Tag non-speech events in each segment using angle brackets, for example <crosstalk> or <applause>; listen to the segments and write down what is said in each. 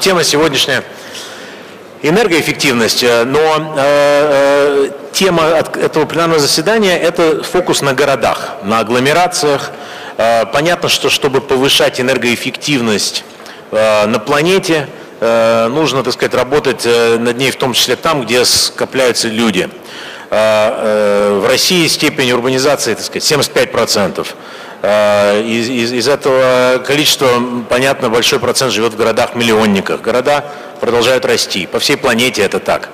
Тема сегодняшняя энергоэффективность, э, но э, э, тема этого пленарного заседания – это фокус на городах, на агломерациях. Э, понятно, что чтобы повышать энергоэффективность э, на планете, э, нужно, так сказать, работать э, над ней в том числе там, где скопляются люди. Э, э, в России степень урбанизации, так сказать, 75 процентов. Э, из, из, из этого количества, понятно, большой процент живет в городах-миллионниках. Города продолжают расти. По всей планете это так.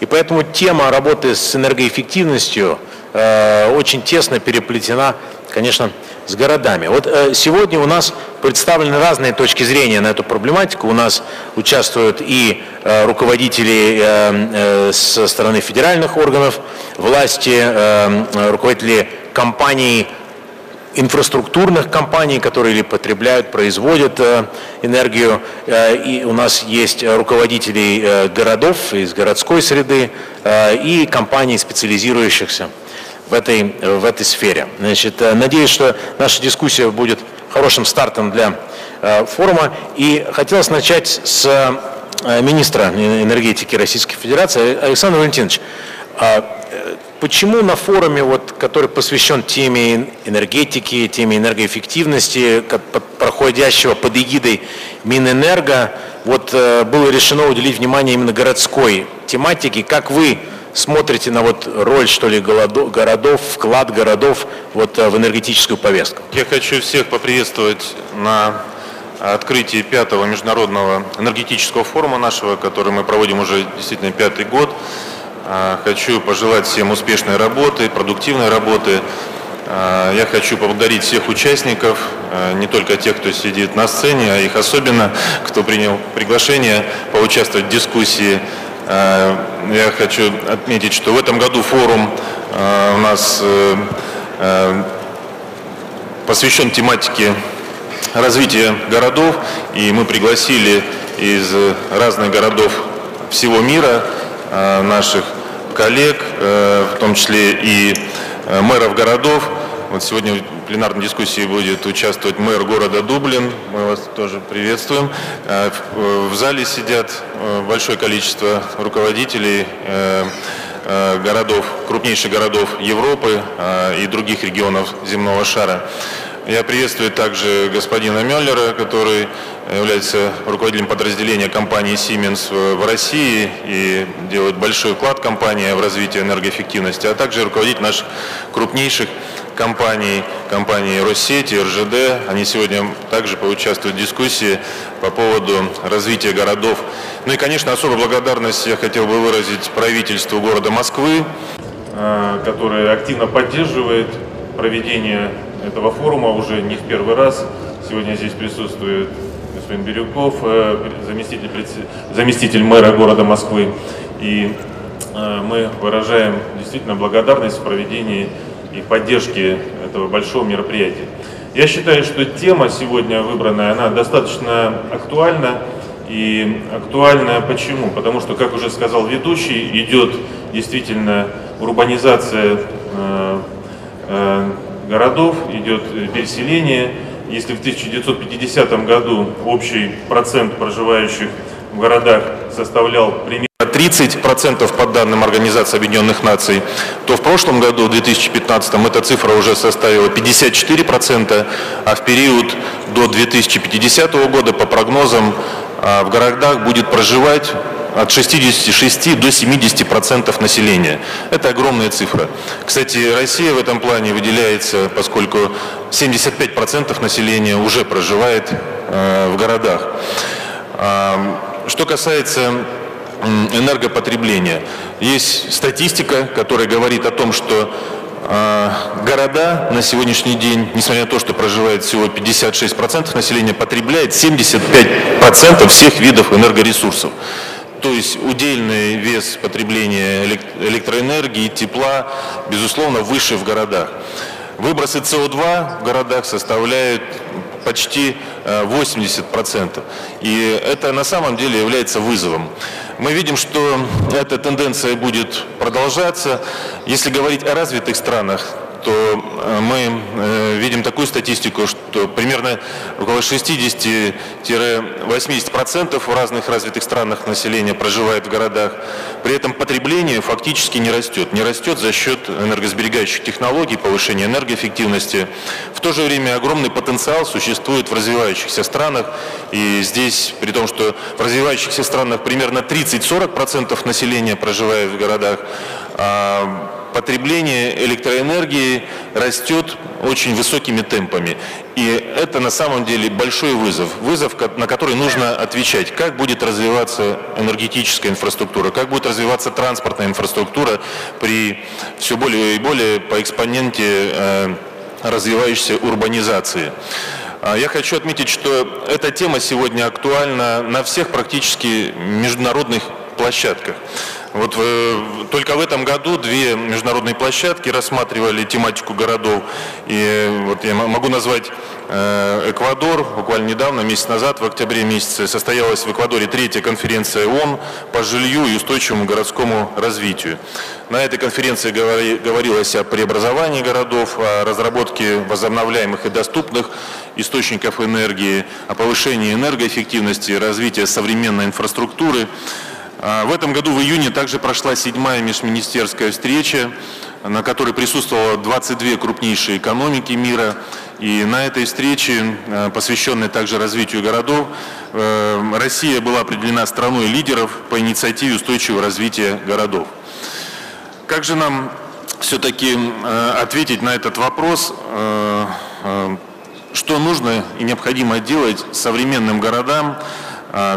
И поэтому тема работы с энергоэффективностью э, очень тесно переплетена, конечно, с городами. Вот э, сегодня у нас представлены разные точки зрения на эту проблематику. У нас участвуют и э, руководители э, э, со стороны федеральных органов власти, э, руководители компаний, инфраструктурных компаний, которые или потребляют, производят э, энергию. Э, и у нас есть э, городов из городской среды и компаний, специализирующихся в этой, в этой сфере. Значит, надеюсь, что наша дискуссия будет хорошим стартом для форума. И хотелось начать с министра энергетики Российской Федерации Александр Валентинович. Почему на форуме, вот, который посвящен теме энергетики, теме энергоэффективности, проходящего под эгидой Минэнерго, вот, э, было решено уделить внимание именно городской тематике? Как вы смотрите на вот роль, что ли, городов, вклад городов вот, э, в энергетическую повестку? Я хочу всех поприветствовать на открытии пятого международного энергетического форума нашего, который мы проводим уже действительно пятый год. А, хочу пожелать всем успешной работы, продуктивной работы. А, я хочу поблагодарить всех участников, а, не только тех, кто сидит на сцене, а их особенно, кто принял приглашение поучаствовать в дискуссии. Я хочу отметить, что в этом году форум у нас э, э, посвящен тематике развития городов, и мы пригласили из разных городов всего мира наших коллег, э, в том числе и э, мэров городов. Вот сегодня в пленарной дискуссии будет участвовать мэр города Дублин. Мы вас тоже приветствуем. В зале сидят большое количество руководителей городов, крупнейших городов Европы и других регионов земного шара. Я приветствую также господина Мюллера, который является руководителем подразделения компании Siemens в России и делает большой вклад компании в развитие энергоэффективности, а также руководитель наших крупнейших компаний, компании Россети, РЖД. Они сегодня также поучаствуют в дискуссии по поводу развития городов. Ну и, конечно, особую благодарность я хотел бы выразить правительству города Москвы, э, которое активно поддерживает проведение этого форума уже не в первый раз. Сегодня здесь присутствует господин Бирюков, э, заместитель, заместитель мэра города Москвы. И э, мы выражаем действительно благодарность в проведении и поддержке этого большого мероприятия. Я считаю, что тема сегодня выбранная, она достаточно актуальна. И актуальна почему? Потому что, как уже сказал ведущий, идет действительно урбанизация э, городов, идет переселение. Если в 1950 году общий процент проживающих в городах составлял примерно 30% по данным Организации Объединенных Наций, то в прошлом году, в 2015, эта цифра уже составила 54%, а в период до 2050 года, по прогнозам, а, в городах будет проживать от 66 до 70 процентов населения. Это огромная цифра. Кстати, Россия в этом плане выделяется, поскольку 75 процентов населения уже проживает э, в городах. Э, что касается энергопотребления, есть статистика, которая говорит о том, что э, города на сегодняшний день, несмотря на то, что проживает всего 56% населения, потребляет 75% всех видов энергоресурсов то есть удельный вес потребления электроэнергии, тепла, безусловно, выше в городах. Выбросы СО2 в городах составляют почти 80%. Э, И это на самом деле является вызовом. Мы видим, что эта тенденция будет продолжаться. Если говорить о развитых странах, то мы видим такую статистику, что примерно около 60-80% в разных развитых странах населения проживает в городах. При этом потребление фактически не растет. Не растет за счет энергосберегающих технологий, повышения энергоэффективности. В то же время огромный потенциал существует в развивающихся странах. И здесь, при том, что в развивающихся странах примерно 30-40% населения проживает в городах, а потребление электроэнергии растет очень высокими темпами. И это на самом деле большой вызов. Вызов, на который нужно отвечать. Как будет развиваться энергетическая инфраструктура, как будет развиваться транспортная инфраструктура при все более и более по экспоненте э, развивающейся урбанизации. А я хочу отметить, что эта тема сегодня актуальна на всех практически международных площадках. Вот э, только в этом году две международные площадки рассматривали тематику городов. И э, вот я могу назвать э, Эквадор. Буквально недавно, месяц назад, в октябре месяце, состоялась в Эквадоре третья конференция ООН по жилью и устойчивому городскому развитию. На этой конференции говори, говорилось о преобразовании городов, о разработке возобновляемых и доступных источников энергии, о повышении энергоэффективности, развитии современной инфраструктуры. А, в этом году в июне также прошла седьмая межминистерская встреча, на которой присутствовало 22 крупнейшие экономики мира. И на этой встрече, а, посвященной также развитию городов, э, Россия была определена страной лидеров по инициативе устойчивого развития городов. Как же нам все-таки э, ответить на этот вопрос, э, что нужно и необходимо делать современным городам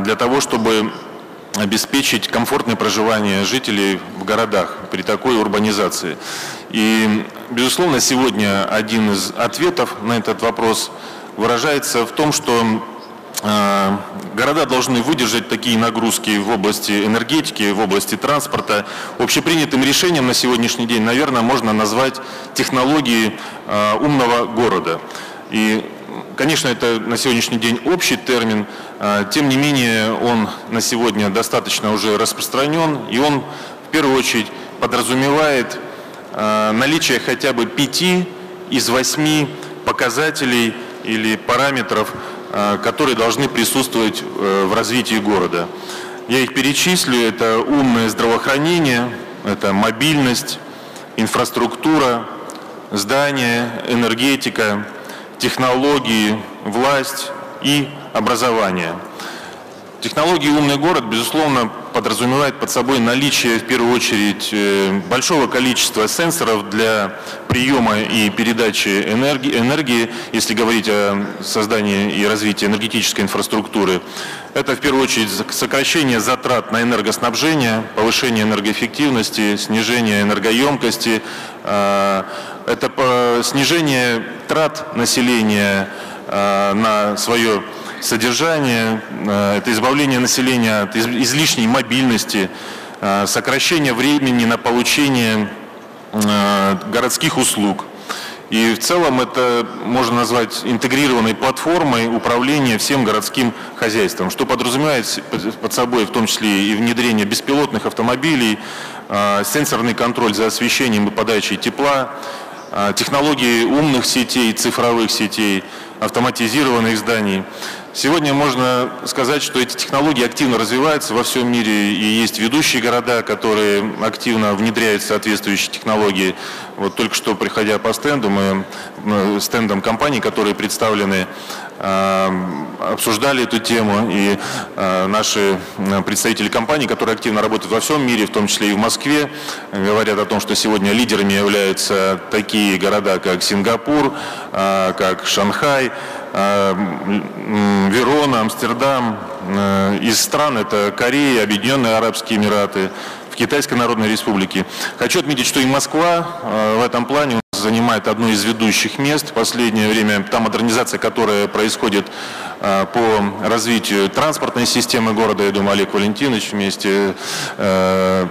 для того, чтобы обеспечить комфортное проживание жителей в городах при такой урбанизации. И, безусловно, сегодня один из ответов на этот вопрос выражается в том, что э, города должны выдержать такие нагрузки в области энергетики, в области транспорта. Общепринятым решением на сегодняшний день, наверное, можно назвать технологии э, умного города. И Конечно, это на сегодняшний день общий термин, а, тем не менее он на сегодня достаточно уже распространен, и он в первую очередь подразумевает а, наличие хотя бы пяти из восьми показателей или параметров, а, которые должны присутствовать э, в развитии города. Я их перечислю. Это умное здравоохранение, это мобильность, инфраструктура, здания, энергетика, технологии, власть и образование. Технологии «Умный город», безусловно, подразумевает под собой наличие, в первую очередь, э, большого количества сенсоров для приема и передачи энергии, энергии, если говорить о создании и развитии энергетической инфраструктуры. Это, в первую очередь, сокращение затрат на энергоснабжение, повышение энергоэффективности, снижение энергоемкости, э, это снижение трат населения на свое содержание, э, это избавление населения от излишней мобильности, э, сокращение времени на получение городских услуг. И в целом это можно назвать интегрированной платформой управления всем городским хозяйством, что подразумевает под собой в том числе и внедрение беспилотных автомобилей, сенсорный контроль за освещением и подачей тепла, технологии умных сетей, цифровых сетей, автоматизированных зданий. Сегодня можно сказать, что эти технологии активно развиваются во всем мире, и есть ведущие города, которые активно внедряют соответствующие технологии. Вот только что, приходя по стенду, мы стендом компаний, которые представлены обсуждали эту тему, и э, наши э, представители компаний, которые активно работают во всем мире, в том числе и в Москве, говорят о том, что сегодня лидерами являются такие города, как Сингапур, как Шанхай, Верона, Амстердам. Из стран это Корея, Объединенные Арабские Эмираты, в Китайской Народной Республике. Хочу отметить, что и Москва в этом плане занимает одно из ведущих мест. В последнее время та модернизация, которая происходит э, по развитию транспортной системы города, я думаю, Олег Валентинович вместе э,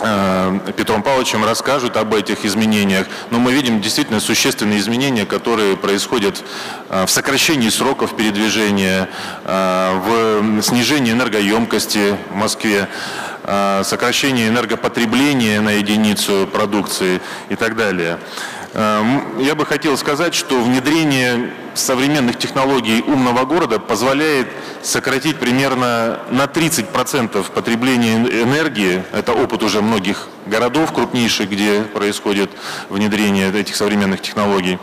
э, Петром Павловичем расскажут об этих изменениях. Но мы видим действительно существенные изменения, которые происходят в сокращении сроков передвижения, в снижении энергоемкости в Москве, сокращении энергопотребления на единицу продукции и так далее. Эм, я бы хотел сказать, что внедрение современных технологий умного города позволяет сократить примерно на 30% потребление энергии. Это опыт уже многих городов крупнейших, где происходит внедрение этих современных технологий.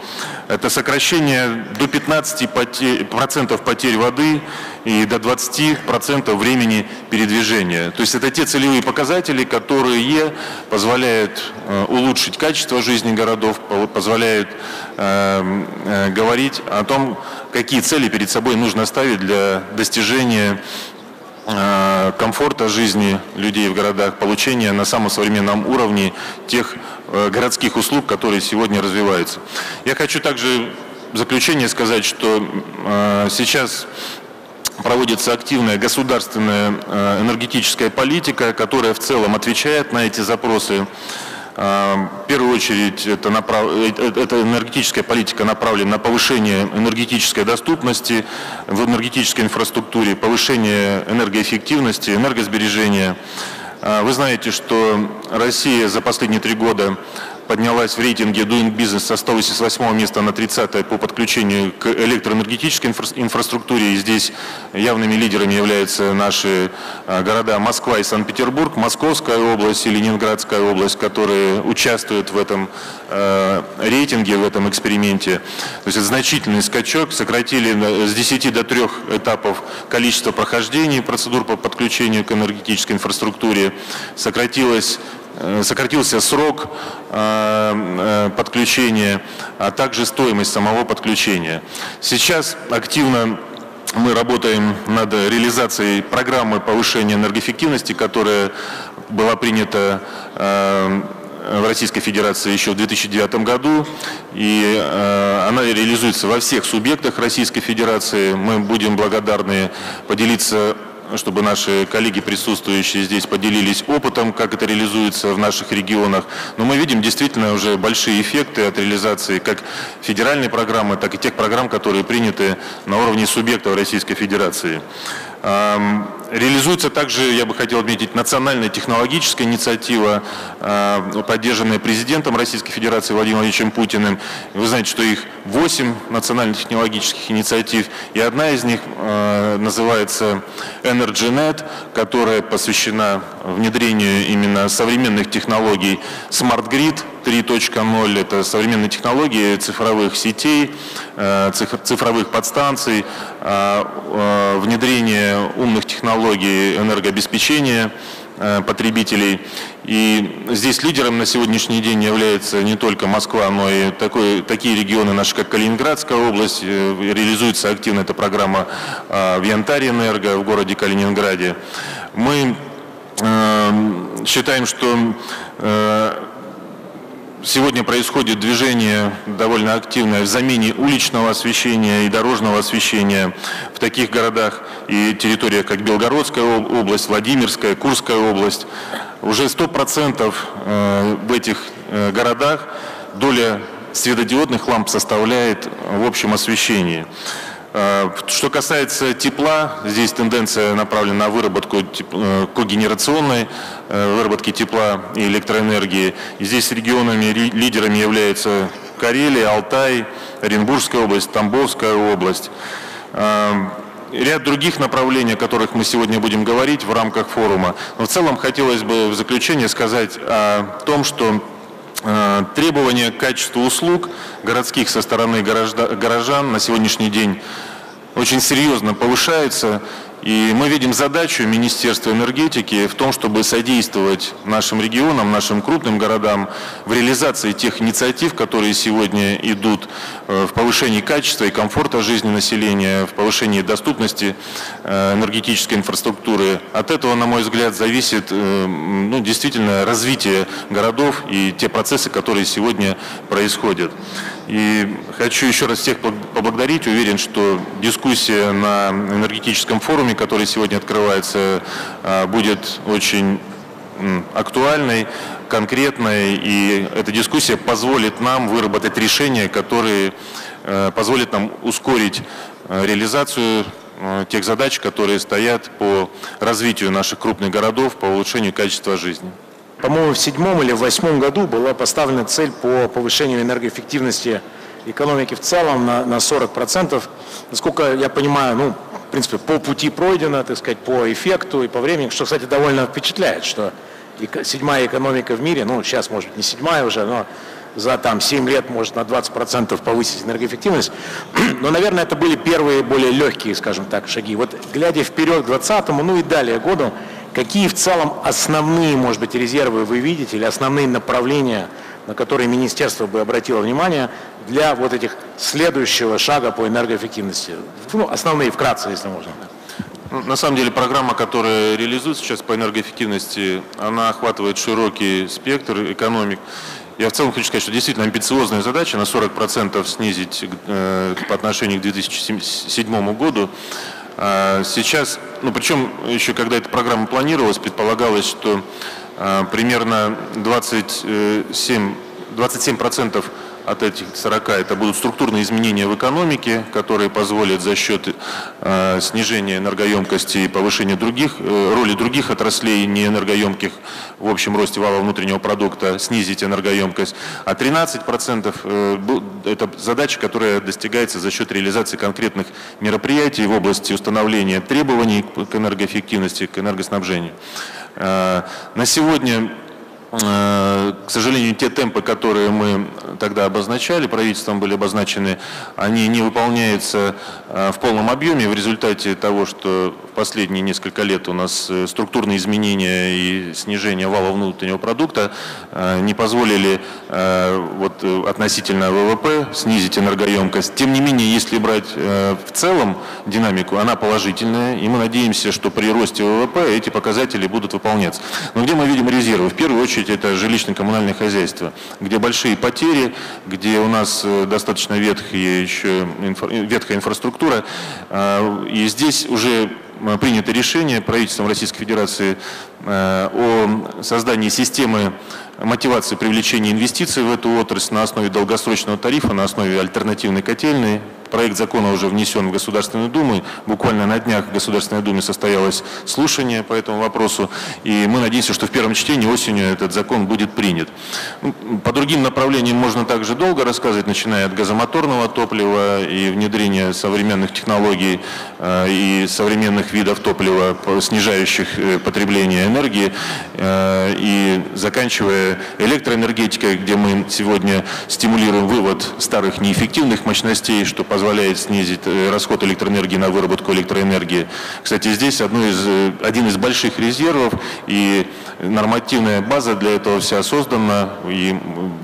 Это сокращение до 15% потерь воды и до 20% времени передвижения. То есть это те целевые показатели, которые позволяют э, улучшить качество жизни городов, позволяют э, э, говорить о том, какие цели перед собой нужно ставить для достижения комфорта жизни людей в городах, получения на самом современном уровне тех городских услуг, которые сегодня развиваются. Я хочу также в заключение сказать, что э, сейчас проводится активная государственная энергетическая политика, которая в целом отвечает на эти запросы. В первую очередь это, направ... Э, э, эта энергетическая политика направлена на повышение энергетической доступности в энергетической инфраструктуре, повышение энергоэффективности, энергосбережения. Вы знаете, что Россия за последние три года поднялась в рейтинге Doing Business со 188 места на 30 по подключению к электроэнергетической инфра инфраструктуре. И здесь явными лидерами являются наши а, города Москва и Санкт-Петербург, Московская область и Ленинградская область, которые участвуют в этом э, рейтинге, в этом эксперименте. То есть это значительный скачок, сократили с 10 до 3 этапов количество прохождений процедур по подключению к энергетической инфраструктуре, сократилось Э, сократился срок подключения, а также стоимость самого подключения. Сейчас активно мы работаем над реализацией программы повышения энергоэффективности, которая была принята в Российской Федерации еще в 2009 году, и она реализуется во всех субъектах Российской Федерации. Мы будем благодарны поделиться чтобы наши коллеги, присутствующие здесь, поделились опытом, как это реализуется в наших регионах. Но мы видим действительно уже большие эффекты от реализации как федеральной программы, так и тех программ, которые приняты на уровне субъектов Российской Федерации. Реализуется также, я бы хотел отметить, национальная технологическая инициатива, а, поддержанная президентом Российской Федерации Владимиром Владимировичем Путиным. Вы знаете, что их 8 национальных технологических инициатив, и одна из них а, называется EnergyNet, которая посвящена внедрению именно современных технологий Grid, 3.0 – это современные технологии цифровых сетей, э, цифровых подстанций, э, э, внедрение умных технологий энергообеспечения потребителей. И здесь лидером на сегодняшний день является не только Москва, но и такой, такие регионы наши, как Калининградская область. Реализуется активно эта программа в Янтаре Энерго в городе Калининграде. Мы считаем, что Сегодня происходит движение довольно активное в замене уличного освещения и дорожного освещения в таких городах и территориях, как Белгородская область, Владимирская, Курская область. Уже 100% э, в этих э, городах доля светодиодных ламп составляет в общем освещении. Э, что касается тепла, здесь тенденция направлена на выработку э, когенерационной э, выработки тепла и электроэнергии. И здесь регионами лидерами являются Карелия, Алтай, Оренбургская область, Тамбовская область. Ряд других направлений, о которых мы сегодня будем говорить в рамках форума. Но в целом хотелось бы в заключение сказать о том, что требования к качеству услуг городских со стороны горожан на сегодняшний день очень серьезно повышаются. И мы видим задачу Министерства энергетики в том, чтобы содействовать нашим регионам, нашим крупным городам в реализации тех инициатив, которые сегодня идут э, в повышении качества и комфорта жизни населения, в повышении доступности э, энергетической инфраструктуры. От этого, на мой взгляд, зависит э, ну, действительно развитие городов и те процессы, которые сегодня происходят. И хочу еще раз всех поблагодарить. Уверен, что дискуссия на энергетическом форуме, который сегодня открывается, а, будет очень актуальной, конкретной, и эта дискуссия позволит нам выработать решения, которые э, позволят нам ускорить э, реализацию э, тех задач, которые стоят по развитию наших крупных городов, по улучшению качества жизни. По-моему, в седьмом или в восьмом году была поставлена цель по повышению энергоэффективности экономики в целом на, на 40%. Насколько я понимаю, ну, в принципе, по пути пройдено, так сказать, по эффекту и по времени, что, кстати, довольно впечатляет, что седьмая экономика в мире, ну, сейчас, может не седьмая уже, но за там 7 лет может на 20% повысить энергоэффективность. <clears throat> Но, наверное, это были первые более легкие, скажем так, шаги. Вот глядя вперед к 2020, ну и далее году, какие в целом основные, может быть, резервы вы видите или основные направления, на которые министерство бы обратило внимание для вот этих следующего шага по энергоэффективности? Ну, основные вкратце, если можно. Ну, на самом деле программа, которая реализуется сейчас по энергоэффективности, она охватывает широкий спектр экономик. Я в целом хочу сказать, что действительно амбициозная задача на 40% снизить э, по отношению к 2007 году. А сейчас, ну причем еще когда эта программа планировалась, предполагалось, что э, примерно 27, 27% от этих 40 это будут структурные изменения в экономике, которые позволят за счет э, снижения энергоемкости и повышения других, э, роли других отраслей неэнергоемких в общем росте валового внутреннего продукта снизить энергоемкость. А 13% э, это задача, которая достигается за счет реализации конкретных мероприятий в области установления требований к энергоэффективности, к энергоснабжению. Э, на сегодня к сожалению, те темпы, которые мы тогда обозначали, правительством были обозначены, они не выполняются э, в полном объеме в результате того, что последние несколько лет у нас э, структурные изменения и снижение вала внутреннего продукта не позволили вот, относительно ВВП снизить энергоемкость. Тем не менее, если брать в целом динамику, она положительная, и мы надеемся, что при росте ВВП эти показатели будут выполняться. Но где мы видим резервы? В первую очередь это жилищно-коммунальное хозяйство, где большие потери, где у нас э, достаточно ветхие еще, ветхая инфраструктура. И здесь уже э, принято решение правительством Российской Федерации э, о создании системы мотивации привлечения инвестиций в эту отрасль на основе долгосрочного тарифа, на основе альтернативной котельной, Проект закона уже внесен в Государственную Думу. Буквально на днях в Государственной Думе состоялось слушание по этому вопросу. И мы надеемся, что в первом чтении осенью этот закон будет принят. Ну, по другим направлениям можно также долго рассказывать, начиная от газомоторного топлива и внедрения современных технологий э, и современных видов топлива, снижающих э, потребление энергии, э, и заканчивая электроэнергетикой, где мы сегодня стимулируем вывод старых неэффективных мощностей, что позволяет позволяет снизить э, расход электроэнергии на выработку электроэнергии. Кстати, здесь одно из, э, один из больших резервов и нормативная база для этого вся создана. И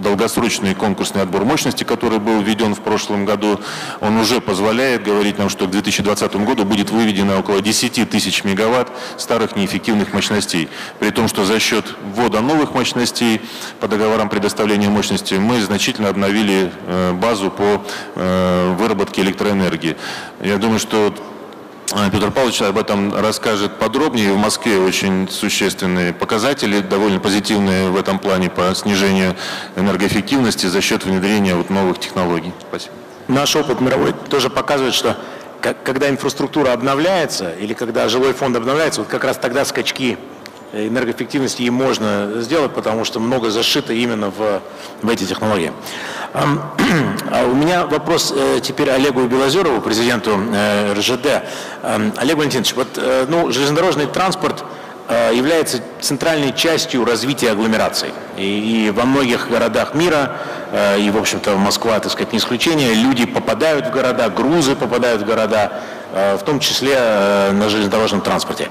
долгосрочный конкурсный отбор мощности, который был введен в прошлом году, он уже позволяет говорить нам, что к 2020 году будет выведено около 10 тысяч мегаватт старых неэффективных мощностей. При том, что за счет ввода новых мощностей по договорам предоставления мощности мы значительно обновили э, базу по выработке выработки электроэнергии. Я думаю, что э, Петр Павлович об этом расскажет подробнее. В Москве очень существенные показатели, довольно позитивные в этом плане по снижению энергоэффективности за счет внедрения вот новых технологий. Спасибо. Наш опыт мировой тоже показывает, что когда инфраструктура обновляется или когда жилой фонд обновляется, вот как раз тогда скачки энергоэффективности и можно сделать, потому что много зашито именно в, в эти технологии. <clears throat> А у меня вопрос э, теперь Олегу Белозерову, президенту э, РЖД. Олег Валентинович, вот э, ну, железнодорожный транспорт является центральной частью развития агломераций. И, и во многих городах мира, и, в общем-то, Москва, так сказать, не исключение, люди попадают в города, грузы попадают в города, в том числе на железнодорожном транспорте.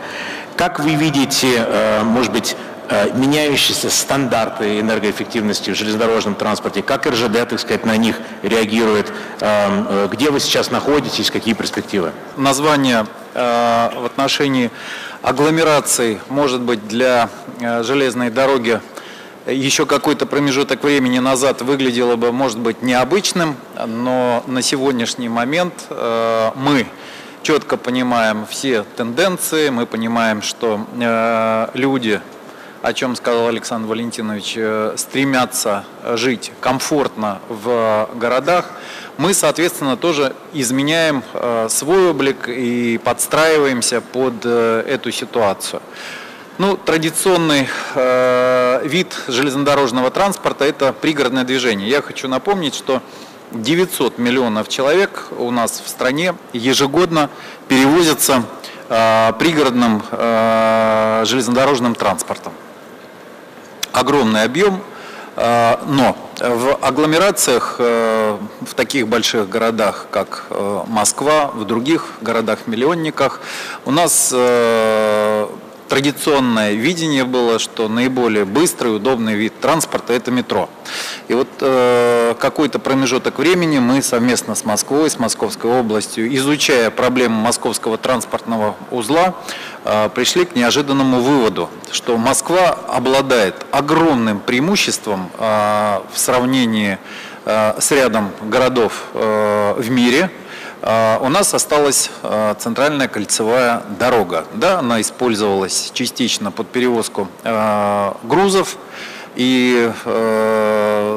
Как вы видите, может быть, Э, меняющиеся стандарты энергоэффективности в железнодорожном транспорте, как РЖД, так сказать, на них реагирует, э, э, где вы сейчас находитесь, какие перспективы? Название в отношении агломерации может быть для железной дороги еще какой-то промежуток времени назад выглядело бы, может быть, необычным, но на сегодняшний момент мы четко понимаем все тенденции, мы понимаем, что люди о чем сказал Александр Валентинович, э, стремятся жить комфортно в городах, мы, соответственно, тоже изменяем э, свой облик и подстраиваемся под э, эту ситуацию. Ну, традиционный э, вид железнодорожного транспорта – это пригородное движение. Я хочу напомнить, что 900 миллионов человек у нас в стране ежегодно перевозятся э, пригородным э, железнодорожным транспортом. Огромный объем, э, но в агломерациях, э, в таких больших городах, как э, Москва, в других городах-миллионниках, у нас э, традиционное видение было, что наиболее быстрый удобный вид транспорта – это метро. И вот э, какой-то промежуток времени мы совместно с Москвой, с Московской областью, изучая проблему московского транспортного узла, э, пришли к неожиданному выводу, что Москва обладает огромным преимуществом э, в сравнении э, с рядом городов э, в мире – у нас осталась а, центральная кольцевая дорога. Да, она использовалась частично под перевозку а, грузов. И,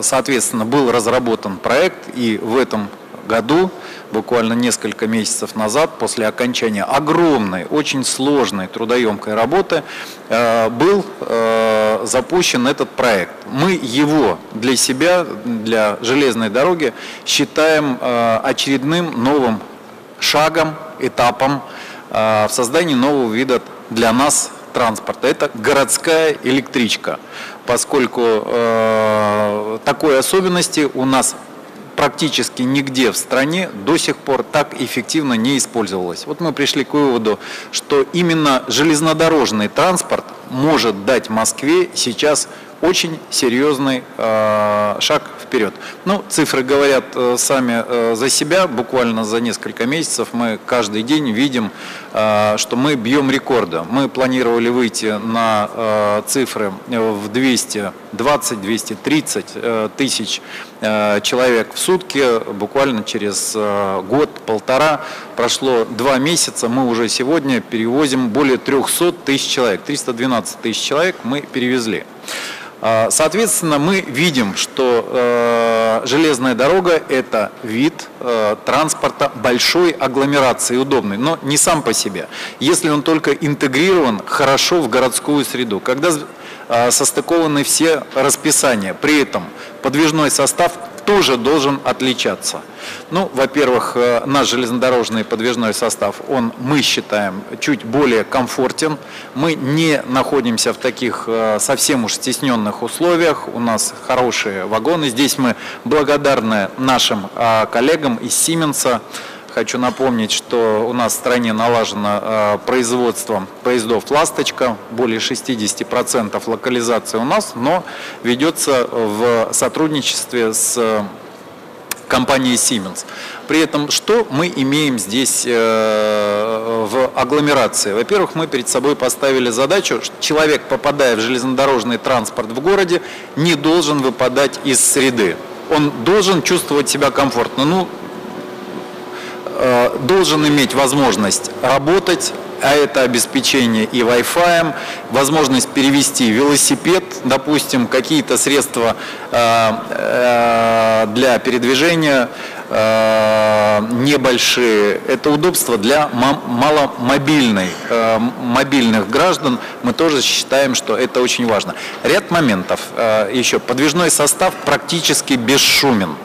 соответственно, был разработан проект, и в этом году, буквально несколько месяцев назад, после окончания огромной, очень сложной, трудоемкой работы, был запущен этот проект. Мы его для себя, для железной дороги, считаем э, очередным новым шагом, этапом э, в создании нового вида для нас транспорта. Это городская электричка, поскольку э, такой особенности у нас практически нигде в стране до сих пор так эффективно не использовалось. Вот мы пришли к выводу, что именно железнодорожный транспорт может дать Москве сейчас очень серьезный э, шаг вперед. Ну, цифры говорят э, сами э, за себя. Буквально за несколько месяцев мы каждый день видим, э, что мы бьем рекорды. Мы планировали выйти на э, цифры в 220-230 э, тысяч э, человек в сутки. Буквально через э, год-полтора прошло два месяца, мы уже сегодня перевозим более 300 тысяч человек. 312 тысяч человек мы перевезли. А, соответственно, мы видим, что э, железная дорога – это вид э, транспорта большой агломерации, удобный, но не сам по себе. Если он только интегрирован хорошо в городскую среду, когда э, состыкованы все расписания, при этом подвижной состав тоже должен отличаться. Ну, во-первых, э, наш железнодорожный подвижной состав, он, мы считаем, чуть более комфортен. Мы не находимся в таких э, совсем уж стесненных условиях. У нас хорошие вагоны. Здесь мы благодарны нашим э, коллегам из Сименса, Хочу напомнить, что у нас в стране налажено э, производство поездов «Ласточка», более 60% локализации у нас, но ведется в сотрудничестве с компанией Siemens. При этом что мы имеем здесь э, в агломерации? Во-первых, мы перед собой поставили задачу, что человек, попадая в железнодорожный транспорт в городе, не должен выпадать из среды. Он должен чувствовать себя комфортно. Ну, Э, должен иметь возможность работать, а это обеспечение и Wi-Fi, возможность перевести велосипед, допустим, какие-то средства э, э, для передвижения небольшие. Это удобство для маломобильной, мобильных граждан. Мы тоже считаем, что это очень важно. Ряд моментов. Еще подвижной состав практически бесшумен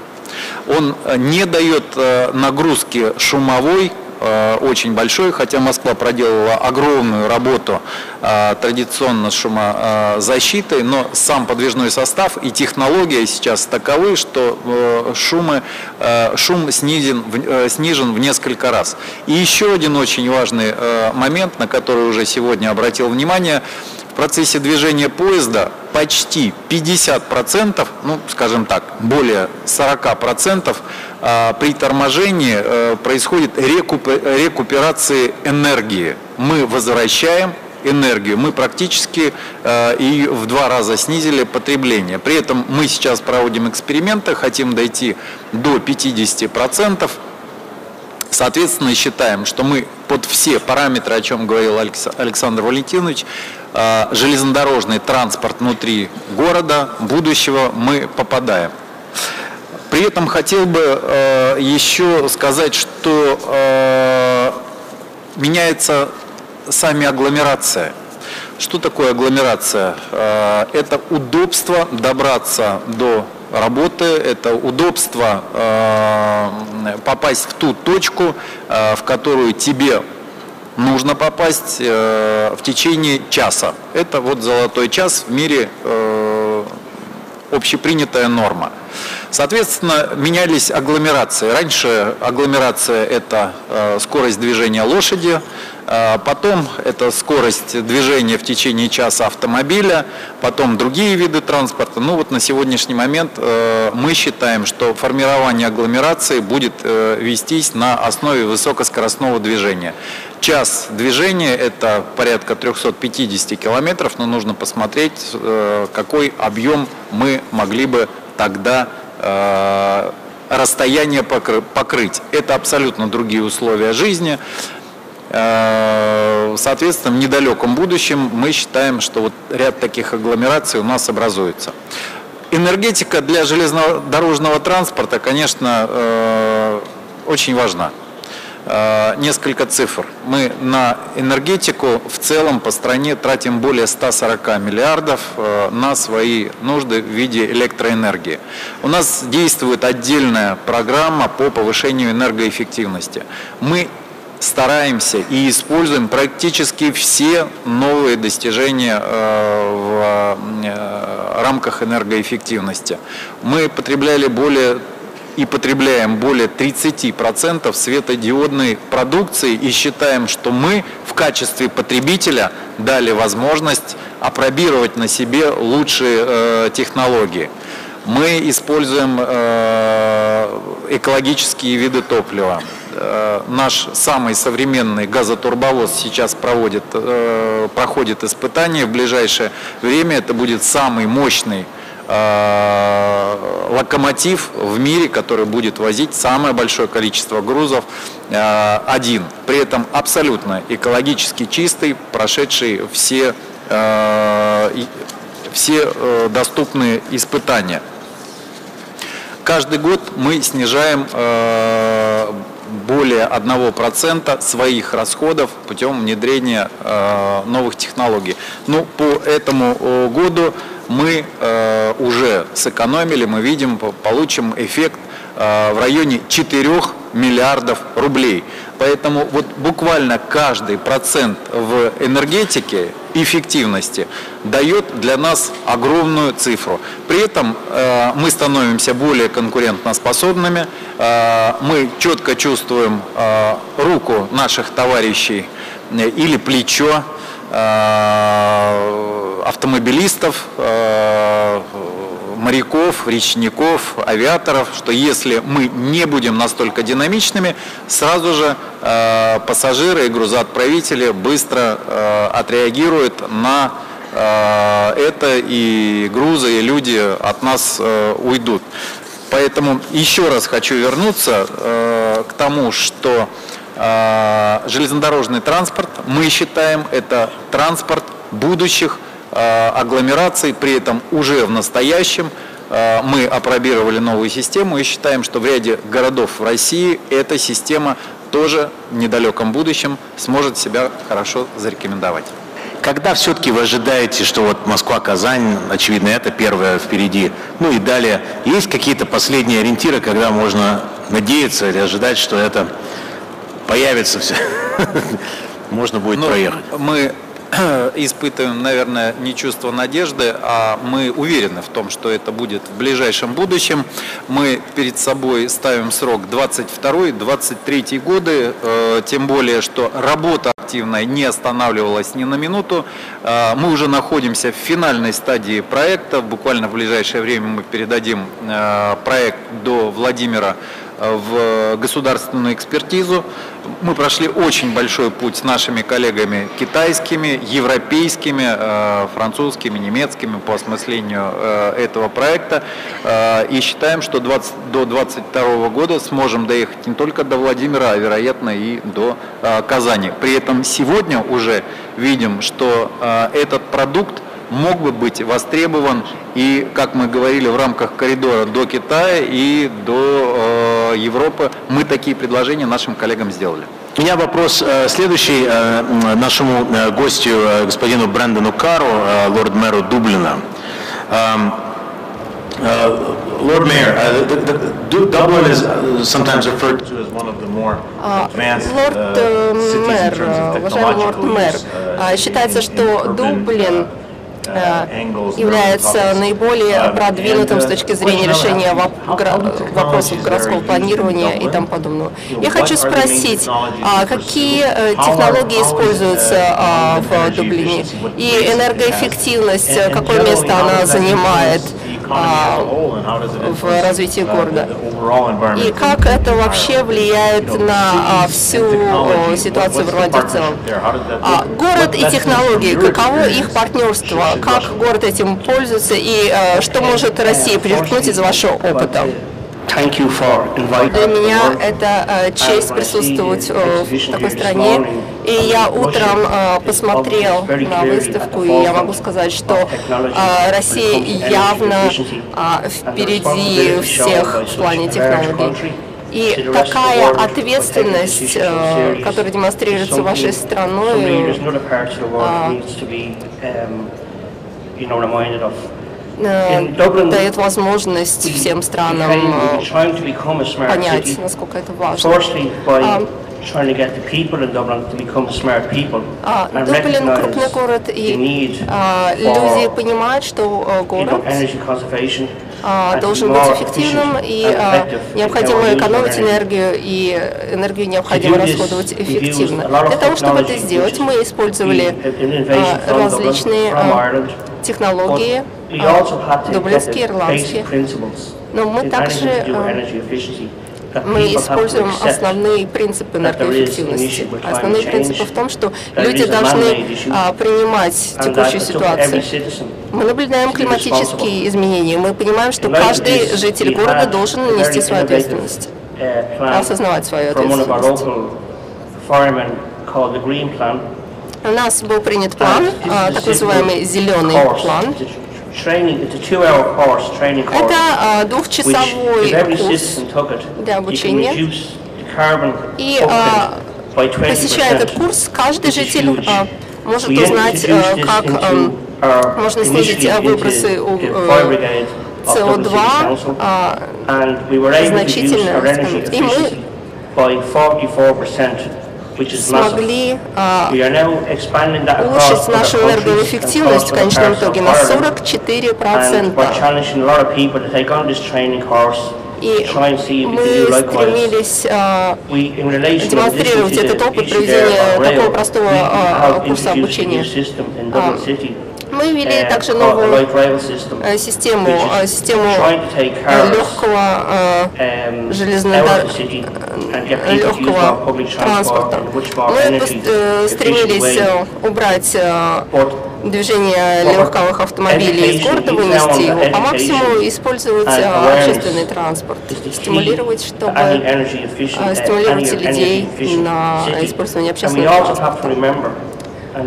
он э, не дает э, нагрузки шумовой, э, очень большой, хотя Москва проделала огромную работу традиционно с шумозащитой, но сам подвижной состав и технология сейчас таковы, что шумы, шум снизен, снижен в несколько раз. И еще один очень важный момент, на который уже сегодня обратил внимание – в процессе движения поезда почти 50%, ну, скажем так, более 40% а, при торможении э, происходит рекуперация энергии. Мы возвращаем энергию. Мы практически э, и в два раза снизили потребление. При этом мы сейчас проводим эксперименты, хотим дойти до 50%. Соответственно, считаем, что мы под все параметры, о чем говорил Александр Валентинович, э, железнодорожный транспорт внутри города будущего мы попадаем. При этом хотел бы э, еще сказать, что э, меняется сами агломерация Что такое агломерация? Это удобство добраться до работы, это удобство э, попасть в ту точку, э, в которую тебе нужно попасть в течение часа. Это вот золотой час в мире общепринятая норма. Соответственно, менялись агломерации. Раньше агломерация – это скорость движения лошади, потом это скорость движения в течение часа автомобиля, потом другие виды транспорта. Ну вот на сегодняшний момент э, мы считаем, что формирование агломерации будет э, вестись на основе высокоскоростного движения. Час движения – это порядка 350 километров, но нужно посмотреть, э, какой объем мы могли бы тогда расстояние покрыть. Это абсолютно другие условия жизни. Э, соответственно, в недалеком будущем мы считаем, что вот ряд таких агломераций у нас образуется. Энергетика для железнодорожного транспорта, конечно, э, очень важна. Э, несколько цифр. Мы на энергетику в целом по стране тратим более 140 миллиардов на свои нужды в виде электроэнергии. У нас действует отдельная программа по повышению энергоэффективности. Мы стараемся и используем практически все новые достижения э, в э, рамках энергоэффективности. Мы потребляли более и потребляем более 30% светодиодной продукции и считаем, что мы в качестве потребителя дали возможность опробировать на себе лучшие э, технологии. Мы используем э, экологические виды топлива. Э, наш самый современный газотурбовоз сейчас проводит, э, проходит испытания. В ближайшее время это будет самый мощный локомотив в мире, который будет возить самое большое количество грузов один. При этом абсолютно экологически чистый, прошедший все, все доступные испытания. Каждый год мы снижаем более 1% своих расходов путем внедрения э, новых технологий. Ну, по этому э, году мы э, уже сэкономили, мы видим, получим эффект в районе 4 миллиардов рублей. Поэтому вот буквально каждый процент в энергетике эффективности дает для нас огромную цифру. При этом э, мы становимся более конкурентоспособными, э, мы четко чувствуем э, руку наших товарищей э, или плечо э, автомобилистов, э, моряков, речников, авиаторов, что если мы не будем настолько динамичными, сразу же э, пассажиры и грузоотправители быстро э, отреагируют на э, это, и грузы, и люди от нас э, уйдут. Поэтому еще раз хочу вернуться э, к тому, что э, железнодорожный транспорт, мы считаем, это транспорт будущих агломераций, при этом уже в настоящем э, мы опробировали новую систему и считаем, что в ряде городов в России эта система тоже в недалеком будущем сможет себя хорошо зарекомендовать. Когда все-таки вы ожидаете, что вот Москва-Казань, очевидно, это первое впереди, ну и далее, есть какие-то последние ориентиры, когда можно надеяться или ожидать, что это появится все, <laughs> можно будет ну, проехать? Мы <clears throat> испытываем, наверное, не чувство надежды, а мы уверены в том, что это будет в ближайшем будущем. Мы перед собой ставим срок 22-23 годы, э, тем более, что работа активная не останавливалась ни на минуту. Э, мы уже находимся в финальной стадии проекта. Буквально в ближайшее время мы передадим э, проект до Владимира в государственную экспертизу. Мы прошли очень большой путь с нашими коллегами китайскими, европейскими, э, французскими, немецкими по осмыслению э, этого проекта. Э, и считаем, что 20, до 2022 года сможем доехать не только до Владимира, а вероятно и до Казани. При этом сегодня уже видим, что этот продукт мог бы быть востребован и, как мы говорили, в рамках коридора до Китая и до э, Европы. Мы такие предложения нашим коллегам сделали. У меня вопрос э, следующий э, нашему э, гостю, господину Брэндону Кару, лорд-мэру Дублина. Uh, Lord Mayor, uh, the, the, the, Dublin is uh, sometimes referred to as one of the more advanced Лорд uh, э, cities in мэр, terms of уважаемый лорд technological мэр, use, а, считается, что Дублин является наиболее Uh, продвинутым с uh, точки зрения решения вопросов городского планирования и тому подобного. Я хочу спросить, а, какие э, технологии используются uh, а, в Дублине и энергоэффективность, какое место она занимает а, в развитии uh, города? И как это вообще влияет на а, всю ситуацию в Ирландии в целом? А, город и технологии, каково их партнерство, как город этим пользуется и э, что может Россия перечеркнуть из вашего опыта? Для меня это э, честь присутствовать э, в такой стране. И я утром э, посмотрел на выставку, и я могу сказать, что э, Россия явно э, впереди всех в плане технологий. И такая ответственность, э, которая демонстрируется вашей страной, э, Dublin, дает возможность всем странам э, понять, насколько это важно. Um, trying to get the people in Dublin to become smart people А, Дублин крупный город, и а, люди понимают, что э, город а, должен быть эффективным, и а, необходимо экономить энергию, и энергию необходимо расходовать эффективно. Для того, чтобы это сделать, мы использовали а, различные а, технологии, а, дублинские, ирландские. Но мы также, а, Мы используем основные принципы энергоэффективности. Основные принципы в том, что люди должны а, принимать текущую ситуацию. Мы наблюдаем климатические изменения. Мы понимаем, что каждый житель города должен нести свою ответственность, plan осознавать свою ответственность. У нас был принят план, And this а, так называемый зеленый план. It's a training, it's a two-hour course, training course. Это а, which, двухчасовой if every курс. citizen took it, для you can обучения. reduce the carbon И footprint а, by 20%. посещая этот курс, каждый which is житель huge. а, может We узнать, introduced а, this как into ам, our можно снизить, initiative а, выбросы into у, the э, fire brigade of Dublin City СО2 Council. а, and we were able to reduce значительно our energy снизить. И мы efficiency by 44%, which is massive. смогли а, We are now expanding that across улучшить нашу энергоэффективность в конечном итоге на Ireland. And we're 44%. challenging a lot of people to take on this training course, И мы стремились а, We, in relation to демонстрировать этот опыт проведения такого простого, а, курса обучения. Мы ввели также новую э, систему, э, систему э, легкого more легкого транспорта. Мы стремились убрать движение легковых автомобилей из города, вынести его по максимуму, использовать общественный транспорт, стимулировать, чтобы стимулировать людей на использование общественного транспорта. А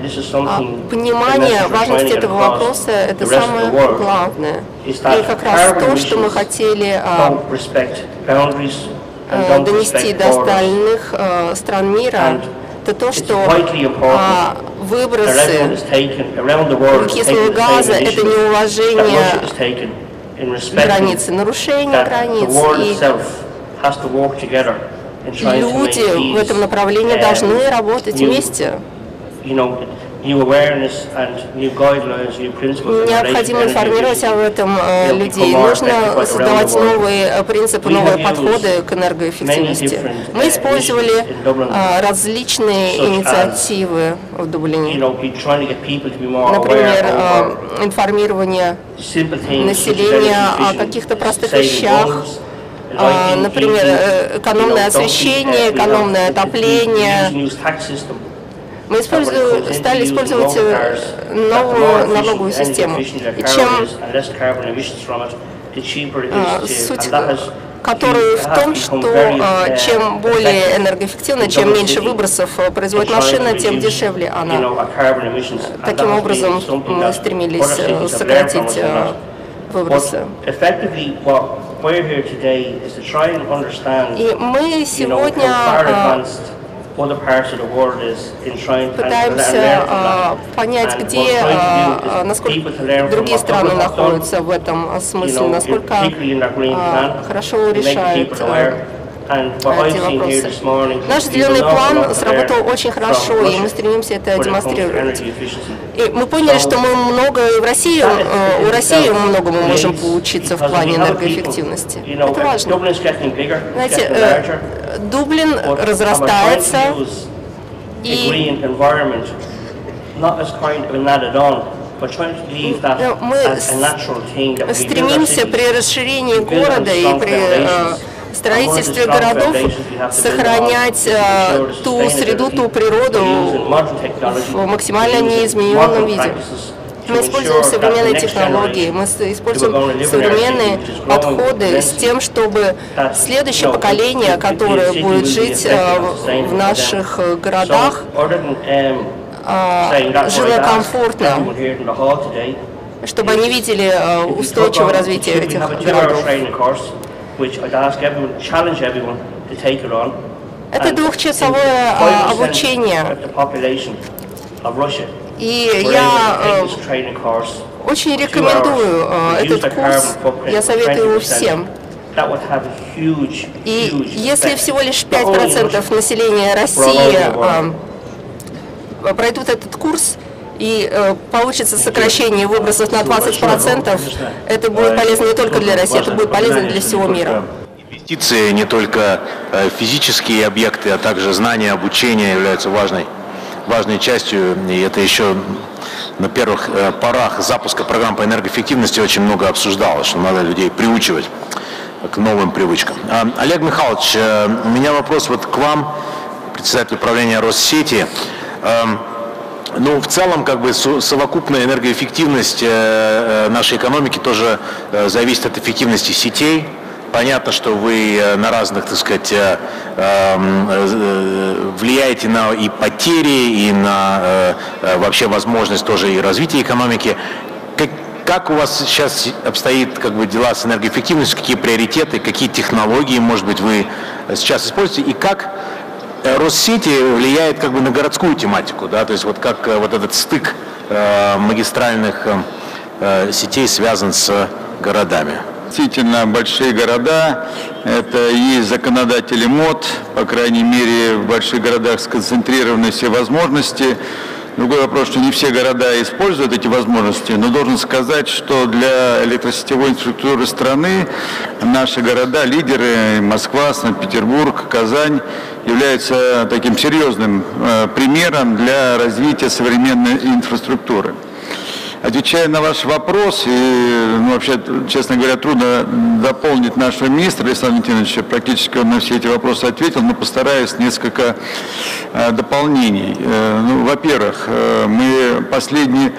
Понимание важности этого вопроса – это самое главное. И как раз то, что мы хотели а, э, донести до остальных э, стран мира, это то, что а, выбросы углекислого газа – это неуважение Russia is taken in respecting границ, нарушение границ. И люди в этом направлении um, должны работать вместе. You know, new awareness and new guidelines, new principles in relation to Необходимо информировать об этом э, людей. Нужно создавать новые э, принципы, новые подходы к энергоэффективности. Мы uh, использовали а, различные инициативы в Дублине. Например, а, информирование населения о каких-то простых вещах, а, например, э, экономное uh, освещение, экономное отопление. Мы используем, стали использовать э, новую налоговую систему. И чем а, суть который в том, что uh, чем более энергоэффективно, чем меньше выбросов производит машина, тем дешевле она. Таким образом мы стремились сократить выбросы. И мы сегодня пытаемся а, понять, где, а, насколько другие страны находятся в этом смысле, насколько а, хорошо решают эти вопросы. Наш зеленый план сработал очень хорошо, и мы стремимся это демонстрировать. И мы поняли, что мы много в России, э, у России мы многому можем поучиться в плане энергоэффективности. Это важно. Знаете, э, Дублин разрастается, и мы стремимся при расширении города и при э, строительстве городов сохранять э, ту среду, ту природу в максимально неизмененном виде. Мы используем современные технологии, мы используем современные подходы с тем, чтобы следующее поколение, которое будет жить э, в наших городах, э, жило комфортно, чтобы они видели э, устойчивое развитие этих городов. Это двухчасовое а, обучение. И я э, очень рекомендую э, этот курс, я советую его всем. И если всего лишь 5% населения России пройдут этот курс, и э, получится сокращение выбросов на 20%, это будет полезно не только для России, это будет полезно для всего мира. Инвестиции не только э, физические объекты, а также знания, обучение являются важной, важной частью, и это еще на первых э, порах запуска программ по энергоэффективности очень много обсуждалось, что надо людей приучивать к новым привычкам. А, Олег Михайлович, у меня вопрос вот к вам, председатель управления Россети. Ну, в целом, как бы совокупная энергоэффективность э, э, нашей экономики тоже э, зависит от эффективности сетей. Понятно, что вы на разных, так сказать, эм, влияете на и потери, и на вообще возможность тоже и развития экономики. Как, у вас сейчас обстоит как бы, дела с энергоэффективностью, какие приоритеты, какие технологии, может быть, вы сейчас используете, и как Россети влияет как бы на городскую тематику, да, то есть вот как э, вот этот стык э, магистральных э, сетей связан с городами. Действительно, большие города – это и законодатели МОД, по крайней мере, в больших городах сконцентрированы все возможности. Другой вопрос, что не все города используют эти возможности, но должен сказать, что для электросетевой инфраструктуры страны наши города, лидеры, Москва, Санкт-Петербург, Казань, являются таким серьезным э, примером для развития современной инфраструктуры. Отвечая на ваш вопрос, и ну, вообще, честно говоря, трудно дополнить нашего министра Александра Валентиновича, практически он на все эти вопросы ответил, но постараюсь несколько э, дополнений. Э, ну, во-первых, мы последние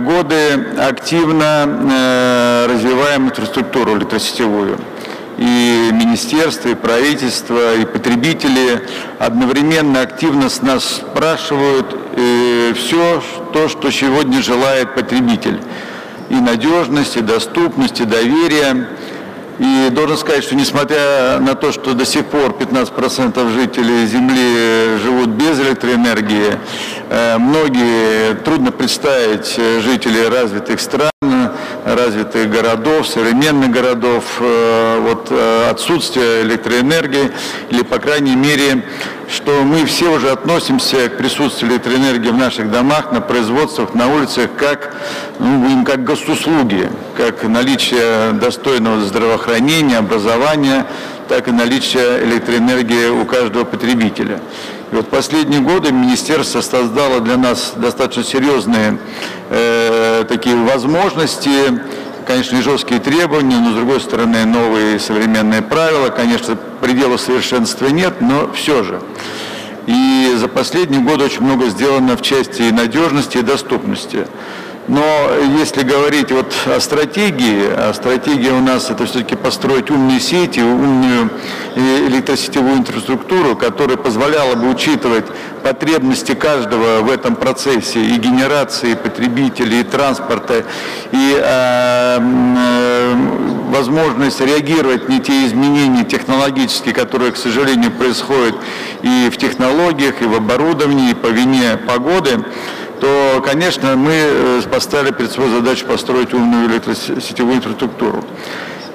годы активно развиваем инфраструктуру электросетевую и министерство, и правительство, и потребители одновременно активно с нас спрашивают э, все то, что сегодня желает потребитель. И надежность, и доступность, и доверие. И должен сказать, что несмотря на то, что до сих пор 15% жителей Земли живут без электроэнергии, э, многие, трудно представить э, жителей развитых стран, развитых городов, современных городов, э, вот отсутствие электроэнергии, или, по крайней мере, что мы все уже относимся к присутствию электроэнергии в наших домах, на производствах, на улицах, как, ну, как госуслуги, как наличие достойного здравоохранения, образования, так и наличие электроэнергии у каждого потребителя. И вот последние годы министерство создало для нас достаточно серьезные э, такие возможности, конечно, и жесткие требования, но с другой стороны новые современные правила, конечно, предела совершенства нет, но все же. И за последние годы очень много сделано в части надежности, и доступности. Но если говорить вот о стратегии, а стратегия у нас это все-таки построить умные сети, умную электросетевую инфраструктуру, которая позволяла бы учитывать потребности каждого в этом процессе и генерации, и потребителей, и транспорта, и э, э, возможность реагировать на те изменения технологические, которые, к сожалению, происходят и в технологиях, и в оборудовании, и по вине погоды, то, конечно, мы э, поставили перед собой задачу построить умную электросетевую инфраструктуру.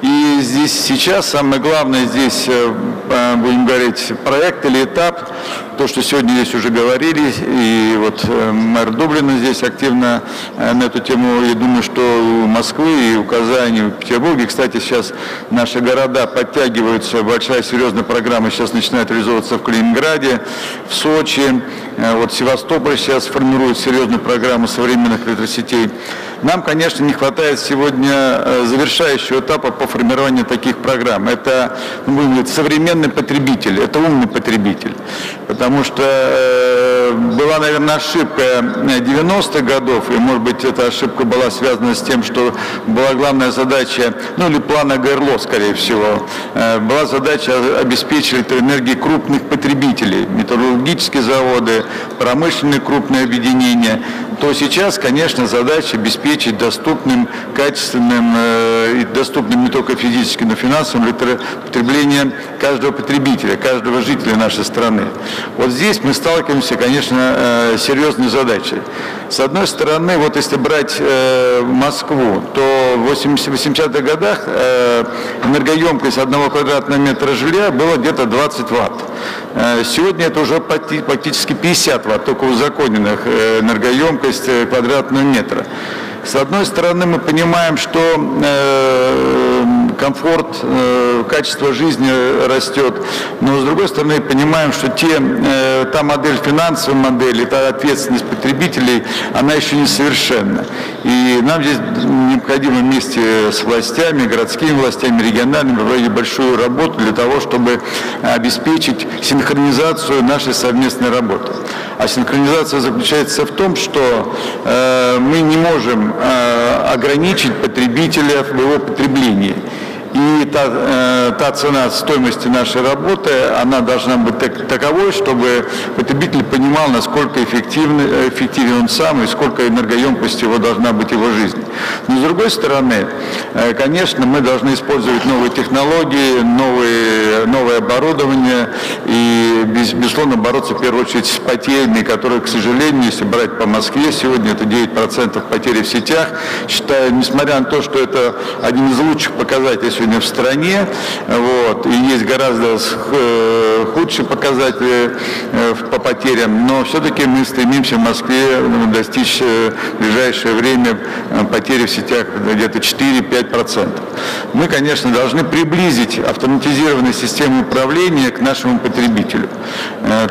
И здесь сейчас самое главное здесь, э, будем говорить, проект или этап, то, что сегодня здесь уже говорили, и вот э, мэр Дублина здесь активно э, на эту тему, я думаю, что у Москвы, и у Казани, и у Петербурге, кстати, сейчас наши города подтягиваются, большая серьезная программа сейчас начинает реализовываться в Калининграде, в Сочи, вот Севастополь сейчас формирует серьезную программу современных электросетей. Нам, конечно, не хватает сегодня завершающего этапа по формирования таких программ. Это ну, говорить, современный потребитель, это умный потребитель. Потому что э, была, наверное, ошибка 90-х годов, и, может быть, эта ошибка была связана с тем, что была главная задача, ну или плана ГРЛО, скорее всего, э, была задача обеспечить электроэнергией крупных потребителей, металлургические заводы, промышленные крупные объединения, то сейчас, конечно, задача обеспечить доступным, качественным э, и доступным не только физически, но и финансовым электропотребление каждого потребителя, каждого жителя нашей страны. Вот здесь мы сталкиваемся, конечно, э, с серьезной задачей. С одной стороны, вот если брать э, Москву, то в 80-х годах энергоемкость одного квадратного метра жилья была где-то 20 ватт. Сегодня это уже практически 50 ватт, только узаконенных энергоемкость стоимость э, квадратного метра. С одной стороны, мы понимаем, что э, комфорт, э, качество жизни растет, но с другой стороны, понимаем, что те, э, та модель, финансовая модель, та ответственность потребителей, она еще не совершенна. И нам здесь необходимо вместе с властями, городскими властями, региональными проводить большую работу для того, чтобы обеспечить синхронизацию нашей совместной работы. А синхронизация заключается в том, что э, мы не можем э, ограничить потребителя в его потреблении. И та, э, та цена стоимости нашей работы, она должна быть так, таковой, чтобы потребитель понимал, насколько эффективен он сам и сколько энергоемкости его должна быть его жизнь. Но с другой стороны, э, конечно, мы должны использовать новые технологии, новые, новое оборудование и, безусловно, бороться в первую очередь с потерями, которые, к сожалению, если брать по Москве, сегодня это 9% потери в сетях. Считаю, несмотря на то, что это один из лучших показателей сегодня в стране, вот, и есть гораздо э, худшие показатели э, по потерям, но все-таки мы стремимся в Москве ну, достичь э, в ближайшее время потери в сетях где-то 4-5%. Мы, конечно, должны приблизить автоматизированные системы управления к нашему потребителю.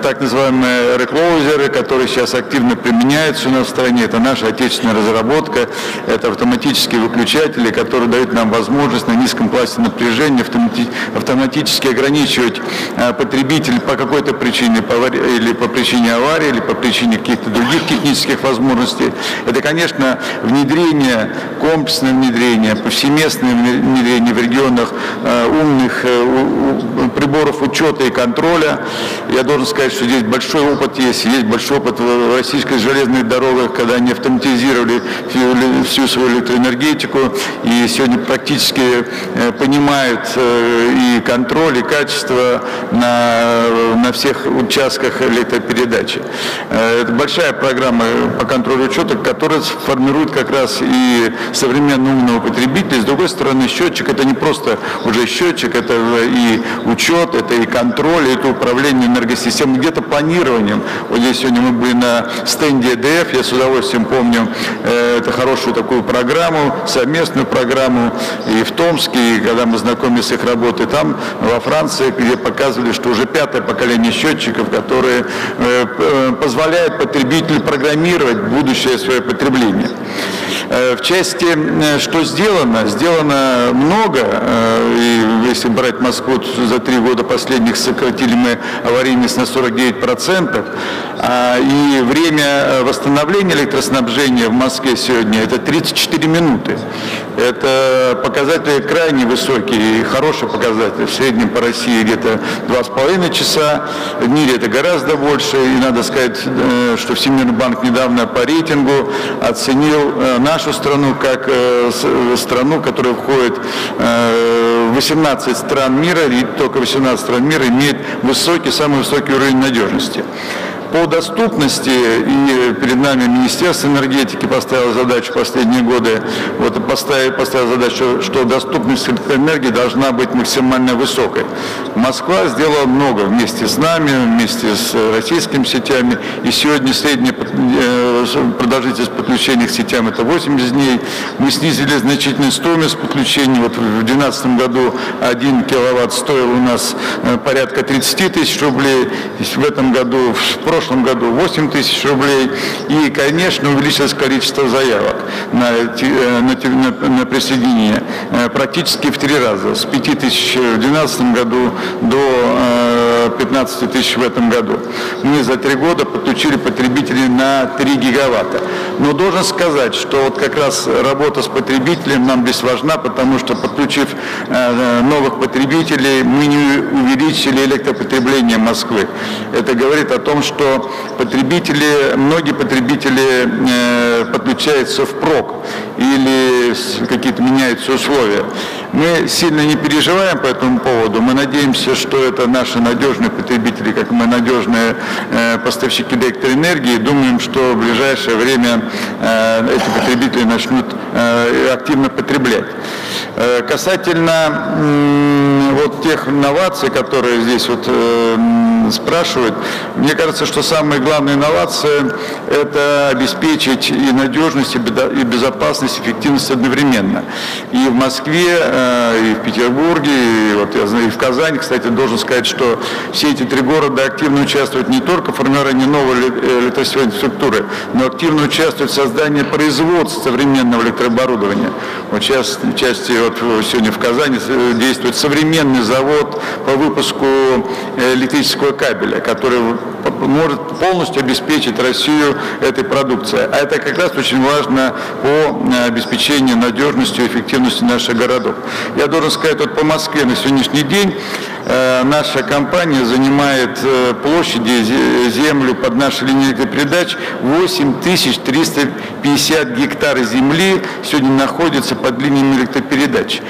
Так называемые реклоузеры, которые сейчас активно применяются у нас в стране, это наша отечественная разработка, это автоматические выключатели, которые дают нам возможность на низком классе напряжения автоматически ограничивать э, потребителя по какой-то причине, или по причине аварии, или по причине каких-то других технических возможностей. Это, конечно, внедрение, комплексное внедрение, повсеместное внедрение в регионах э, умных э, приборов учета и контроля. Я должен сказать, что здесь большой опыт есть, есть большой опыт в российской железной дорогах, когда они автоматизировали всю свою электроэнергетику, и сегодня практически понимают и контроль, и качество на, на всех участках электропередачи. Это большая программа по контролю учета, которая формирует как раз и современного умного потребителя. С другой стороны, счетчик это не просто уже счетчик, это и учет, это и контроль, это управление энергосистемой, где-то планированием. Вот здесь сегодня мы были на стенде EDF, я с удовольствием помню э, это хорошую такую программу, совместную программу и в Томске, и когда мы знакомились с их работой там, во Франции, где показывали, что уже пятое поколение счетчиков, которые э, э, позволяют потребителю программировать будущее свое потребление. В части, что сделано, сделано много. И если брать Москву, за три года последних сократили мы аварийность на 49%. А, и время восстановления электроснабжения в Москве сегодня это 34 минуты. Это показатели крайне высокие и хороший показатель. В среднем по России где-то 2,5 часа. В мире это гораздо больше. И надо сказать, э, что Всемирный банк недавно по рейтингу оценил э, нашу страну как э, страну, которая входит в 18 стран мира, и только 18 стран мира имеет высокий, самый высокий уровень надежности. По доступности, и перед нами Министерство энергетики поставило задачу в последние годы, вот поставил, поставил задачу, что доступность электроэнергии должна быть максимально высокой. Москва сделала много вместе с нами, вместе с российскими сетями, и сегодня средняя э, продолжительность подключения к сетям это 80 дней. Мы снизили значительную стоимость подключения. Вот в 2012 году 1 киловатт стоил у нас э, порядка 30 тысяч рублей. В этом году, в прошлом прошлом году 8 тысяч рублей. И, конечно, увеличилось количество заявок на, э, на, на присоединение э, практически в три раза. С 5 тысяч в 2012 году до 15 э, тысяч в этом году. Мы за три года подключили потребителей на 3 гигаватта. Но должен сказать, что вот как раз работа с потребителем нам здесь важна, потому что подключив новых потребителей, мы не увеличили электропотребление Москвы. Это говорит о том, что потребители, многие потребители э, подключаются впрок или какие-то меняются условия. Мы сильно не переживаем по этому поводу. Мы надеемся, что это наши надежные потребители, как мы надежные э, поставщики электроэнергии. Думаем, что в ближайшее время э, эти потребители начнут активно потреблять. Касательно вот тех инноваций, которые здесь вот спрашивают, мне кажется, что самая главная инновация – это обеспечить и надежность, и безопасность, эффективность одновременно. И в Москве э, и в Петербурге, и, вот, я знаю, и в Казани, кстати, должен сказать, что все эти три города активно участвуют не только в формировании новой электросетевой инфраструктуры, но активно участвуют в создании производства современного электрооборудования. Вот сейчас, части, вот сегодня в Казани действует современный завод по выпуску электрического кабеля, который может полностью обеспечить Россию этой продукцией. А это как раз очень важно по обеспечению надежности и эффективности наших городов. Я должен сказать, вот по Москве на сегодняшний день э, наша компания занимает э, площади, землю под нашей линией передач 8350 гектар земли сегодня находится под линиями электропередач.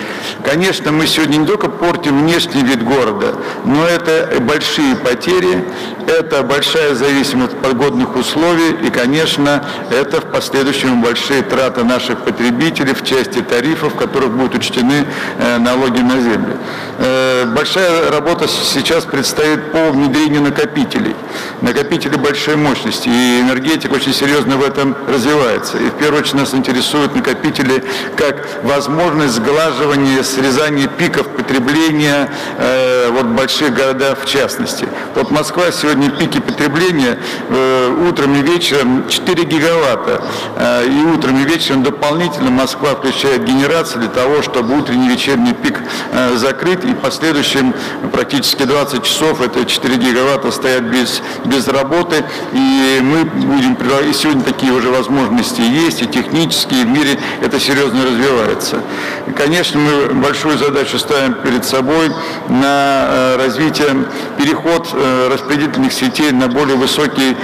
Конечно, мы сегодня не только портим внешний вид города, но это большие потери, это большая зависимость от погодных условий и, конечно, это в последующем большие траты наших потребителей в части тарифов, в которых будут учтены Э, налоги на землю. Э, большая работа сейчас предстоит по внедрению накопителей. Накопители большой мощности, и энергетика очень серьезно в этом развивается. И в первую очередь нас интересуют накопители как возможность сглаживания, срезания пиков потребления э, вот больших городах в частности. Вот Москва сегодня пики потребления утром и вечером 4 гигаватта. и утром и вечером дополнительно Москва включает генерацию для того, чтобы утренний вечерний пик э, закрыт, и последующим практически 20 часов это 4 гигаватта стоят без, без работы, и мы будем, и сегодня такие уже возможности есть, и технические, и в мире это серьезно развивается. И, конечно, мы большую задачу ставим перед собой на э, развитие, переход э, распределительных сетей на более высокий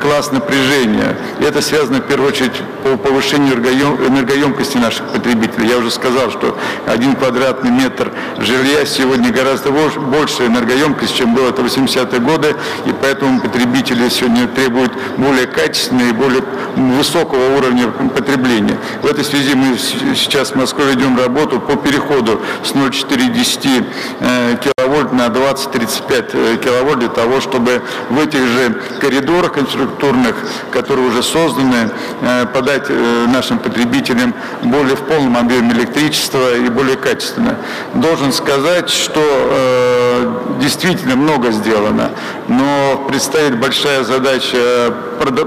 класс напряжения. И это связано в первую очередь по повышению энергоемкости наших потребителей. Я уже сказал, что один квадратный метр жилья сегодня гораздо больше энергоемкость, чем было это 80-е годы, и поэтому потребители сегодня требуют более качественного и более высокого уровня потребления. В этой связи мы сейчас в Москве ведем работу по переходу с 0,410 э, киловольт на 20-35 э, киловольт для того, чтобы в этих же коридорах инфраструктурных, которые уже созданы, э, подать нашим потребителям более в полном объеме электричества и более качественно. Должен сказать, что э, действительно много сделано, но предстоит большая задача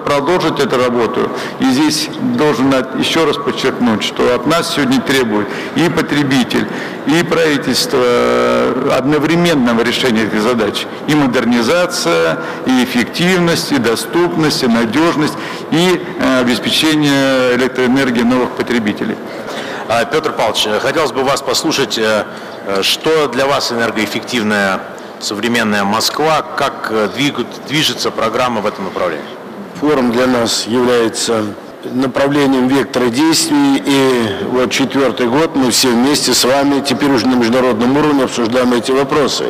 продолжить эту работу. И здесь должен еще раз подчеркнуть, что от нас сегодня требует и потребитель, и правительство одновременного решения этой задачи. И модернизация, и эффективность, и доступность, и надежность, и э, обеспечение электроэнергии новых потребителей. А, Петр Павлович, хотелось бы вас послушать, э, э, что для вас энергоэффективная современная Москва, как э, движется программа в этом направлении? Форум для нас является направлением вектора действий. И вот четвертый год мы все вместе с вами теперь уже на международном уровне обсуждаем эти вопросы.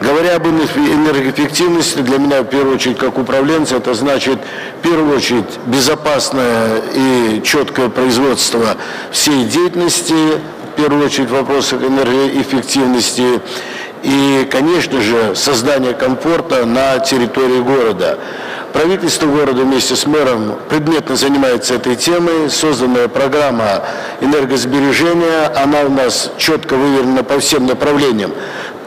Говоря об энергоэффективности, для меня в первую очередь как управленца, это значит в первую очередь безопасное и четкое производство всей деятельности, в первую очередь в вопросах энергоэффективности и, конечно же, создание комфорта на территории города. Правительство города вместе с мэром предметно занимается этой темой. Созданная программа энергосбережения, она у нас четко выверена по всем направлениям.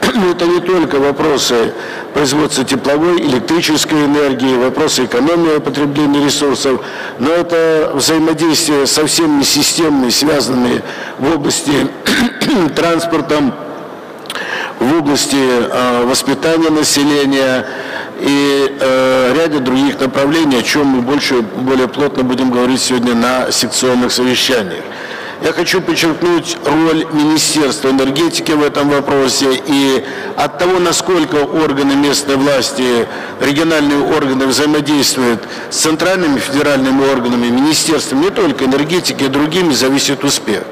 Это не только вопросы производства тепловой, электрической энергии, вопросы экономии потребления ресурсов, но это взаимодействие совсем не системные, связанные в области <coughs> транспорта, в области э, воспитания населения, и э, ряде других направлений, о чем мы больше, более плотно будем говорить сегодня на секционных совещаниях. Я хочу подчеркнуть роль Министерства энергетики в этом вопросе и от того, насколько органы местной власти, региональные органы взаимодействуют с центральными федеральными органами, министерством не только энергетики, и другими, зависит успех.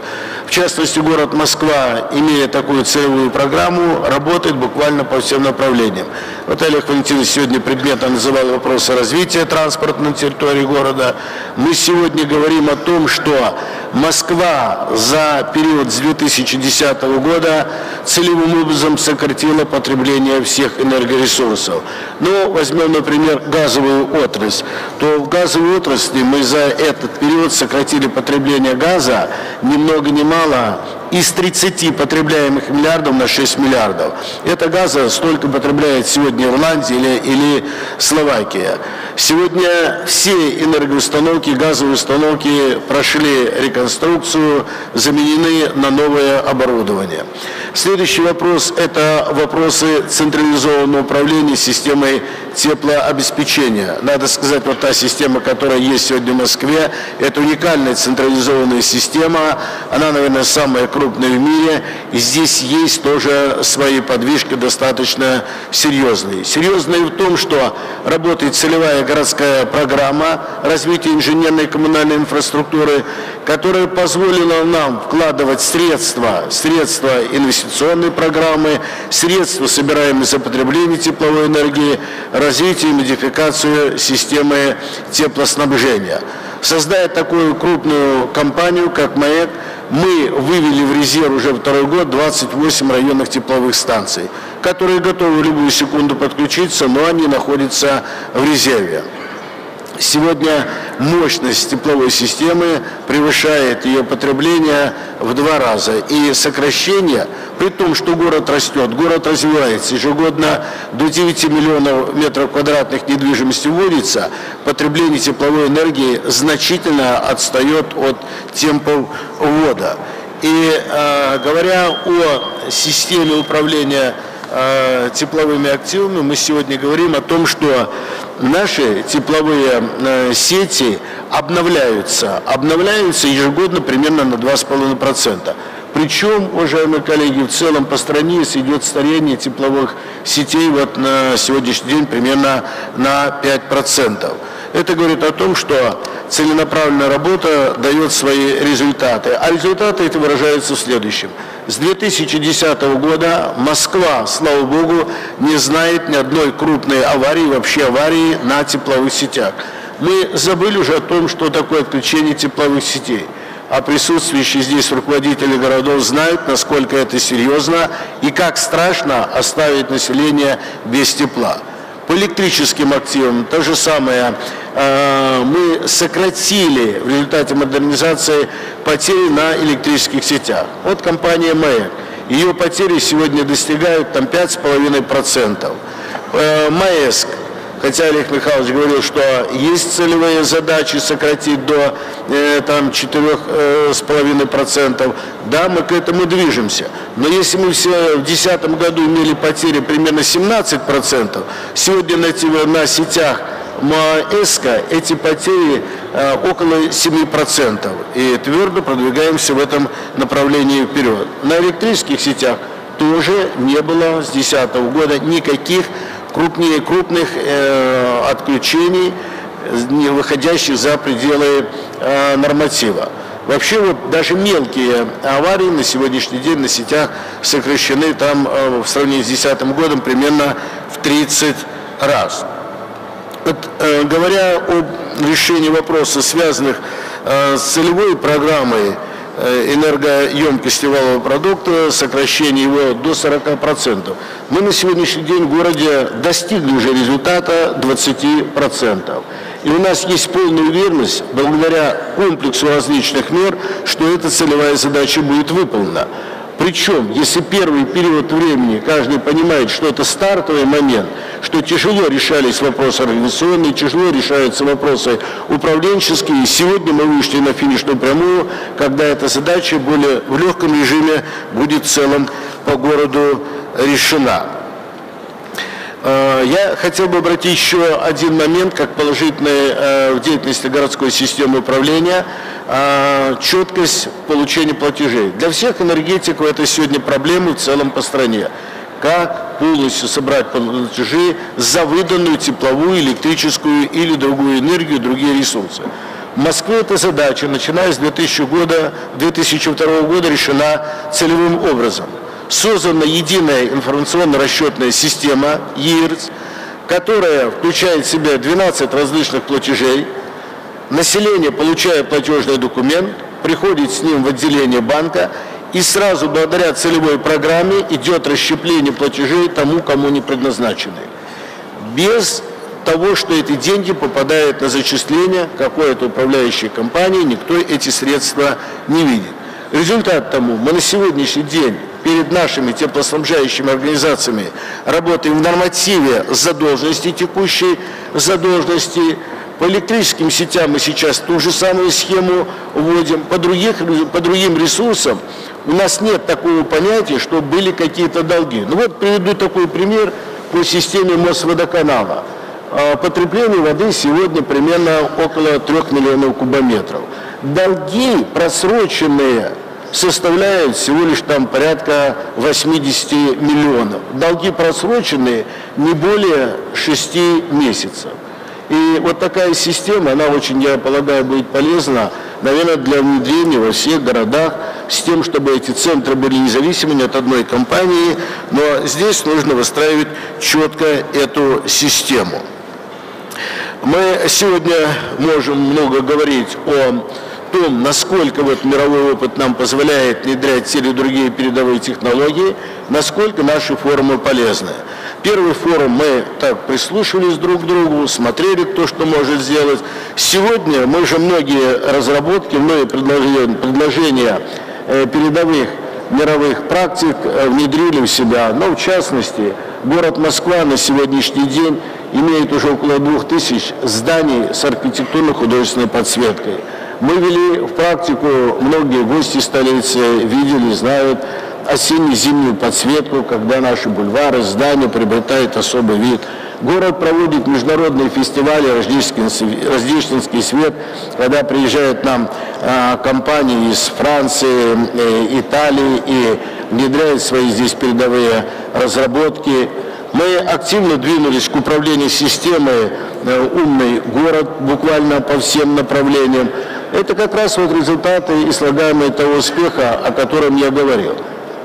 Частности, город Москва, имея такую целевую программу, работает буквально по всем направлениям. Вот Олег Валентинович сегодня предметно называл вопросы развития транспорта на территории города. Мы сегодня говорим о том, что Москва за период с 2010 года целевым образом сократила потребление всех энергоресурсов. Ну, возьмем, например, газовую отрасль. То в газовой отрасли мы за этот период сократили потребление газа ни много ни мало fala из 30 потребляемых миллиардов на 6 миллиардов. Это газа столько потребляет сегодня Ирландия или, или Словакия. Сегодня все энергоустановки, газовые установки прошли реконструкцию, заменены на новое оборудование. Следующий вопрос – это вопросы централизованного управления системой теплообеспечения. Надо сказать, вот та система, которая есть сегодня в Москве, это уникальная централизованная система. Она, наверное, самая крупная в мире. И здесь есть тоже свои подвижки достаточно серьезные. Серьезные в том, что работает целевая городская программа развития инженерной и коммунальной инфраструктуры, которая позволила нам вкладывать средства, средства инвестиционной программы, средства, собираемые за потребление тепловой энергии, развитие и модификацию системы теплоснабжения. Создая такую крупную компанию, как МАЭК, мы вывели в резерв уже второй год 28 районных тепловых станций, которые готовы в любую секунду подключиться, но они находятся в резерве. Сегодня мощность тепловой системы превышает ее потребление в два раза. И сокращение, при том, что город растет, город развивается, ежегодно до 9 миллионов метров квадратных недвижимости вводится, потребление тепловой энергии значительно отстает от темпов ввода. И э, говоря о системе управления э, тепловыми активами, мы сегодня говорим о том, что наши тепловые э, сети обновляются, обновляются ежегодно примерно на 2,5%. Причем, уважаемые коллеги, в целом по стране идет старение тепловых сетей вот на сегодняшний день примерно на 5%. Это говорит о том, что целенаправленная работа дает свои результаты. А результаты эти выражаются в следующем. С 2010 года Москва, слава богу, не знает ни одной крупной аварии, вообще аварии на тепловых сетях. Мы забыли уже о том, что такое отключение тепловых сетей а присутствующие здесь руководители городов знают, насколько это серьезно и как страшно оставить население без тепла. По электрическим активам то же самое. Э, мы сократили в результате модернизации потери на электрических сетях. Вот компания МЭК Ее потери сегодня достигают там 5,5%. Э, МАЭСК хотя Олег Михайлович говорил, что есть целевые задачи сократить до э, там 4,5%, да, мы к этому движемся. Но если мы все в 2010 году имели потери примерно 17%, сегодня на, на сетях МАЭСКО эти потери э, около 7%. И твердо продвигаемся в этом направлении вперед. На электрических сетях тоже не было с 2010 года никаких крупнее крупных э, отключений, не выходящих за пределы э, норматива. Вообще вот даже мелкие аварии на сегодняшний день на сетях сокращены там э, в сравнении с 2010 годом примерно в 30 раз. Вот, э, говоря о решении вопросов, связанных э, с целевой программой энергоемкости валового продукта, сокращение его до 40%. Мы на сегодняшний день в городе достигли уже результата 20%. И у нас есть полная уверенность, благодаря комплексу различных мер, что эта целевая задача будет выполнена. Причем, если первый период времени каждый понимает, что это стартовый момент, что тяжело решались вопросы организационные, тяжело решаются вопросы управленческие, и сегодня мы вышли на финишную прямую, когда эта задача более в легком режиме будет в целом по городу решена. Э, я хотел бы обратить еще один момент, как положительный э, в деятельности городской системы управления, э, четкость получения платежей. Для всех энергетиков это сегодня проблема в целом по стране. Как полностью собрать платежи за выданную тепловую, электрическую или другую энергию, другие ресурсы. В Москве эта задача, начиная с 2000 года, 2002 года, решена целевым образом – создана единая информационно-расчетная система ЕИРС, которая включает в себя 12 различных платежей. Население, получая платежный документ, приходит с ним в отделение банка и сразу благодаря целевой программе идет расщепление платежей тому, кому не предназначены. Без того, что эти деньги попадают на зачисление какой-то управляющей компании, никто эти средства не видит. Результат тому, мы на сегодняшний день перед нашими теплоснабжающими организациями работаем в нормативе задолженности, текущей задолженности. По электрическим сетям мы сейчас ту же самую схему вводим. По, других, по другим ресурсам у нас нет такого понятия, что были какие-то долги. Ну вот приведу такой пример по системе Мосводоканала. А, потребление воды сегодня примерно около 3 миллионов кубометров. Долги просроченные составляют всего лишь там порядка 80 миллионов. Долги просроченные не более 6 месяцев. И вот такая система, она очень, я полагаю, будет полезна, наверное, для внедрения во всех городах, с тем, чтобы эти центры были независимы от одной компании, но здесь нужно выстраивать четко эту систему. Мы сегодня можем много говорить о том, насколько вот мировой опыт нам позволяет внедрять те или другие передовые технологии, насколько наши форумы полезны. Первый форум мы так прислушивались друг к другу, смотрели, кто что может сделать. Сегодня мы же многие разработки, многие предложения, предложения э, передовых мировых практик э, внедрили в себя. Но в частности, город Москва на сегодняшний день имеет уже около двух тысяч зданий с архитектурно-художественной подсветкой. Мы вели в практику, многие гости столицы видели, знают осенне-зимнюю подсветку, когда наши бульвары, здания приобретают особый вид. Город проводит международные фестивали «Рождественский, свет», когда приезжают нам э, компании из Франции, э, Италии и внедряют свои здесь передовые разработки. Мы активно двинулись к управлению системой э, «Умный город» буквально по всем направлениям. Это как раз вот результаты и слагаемые того успеха, о котором я говорил.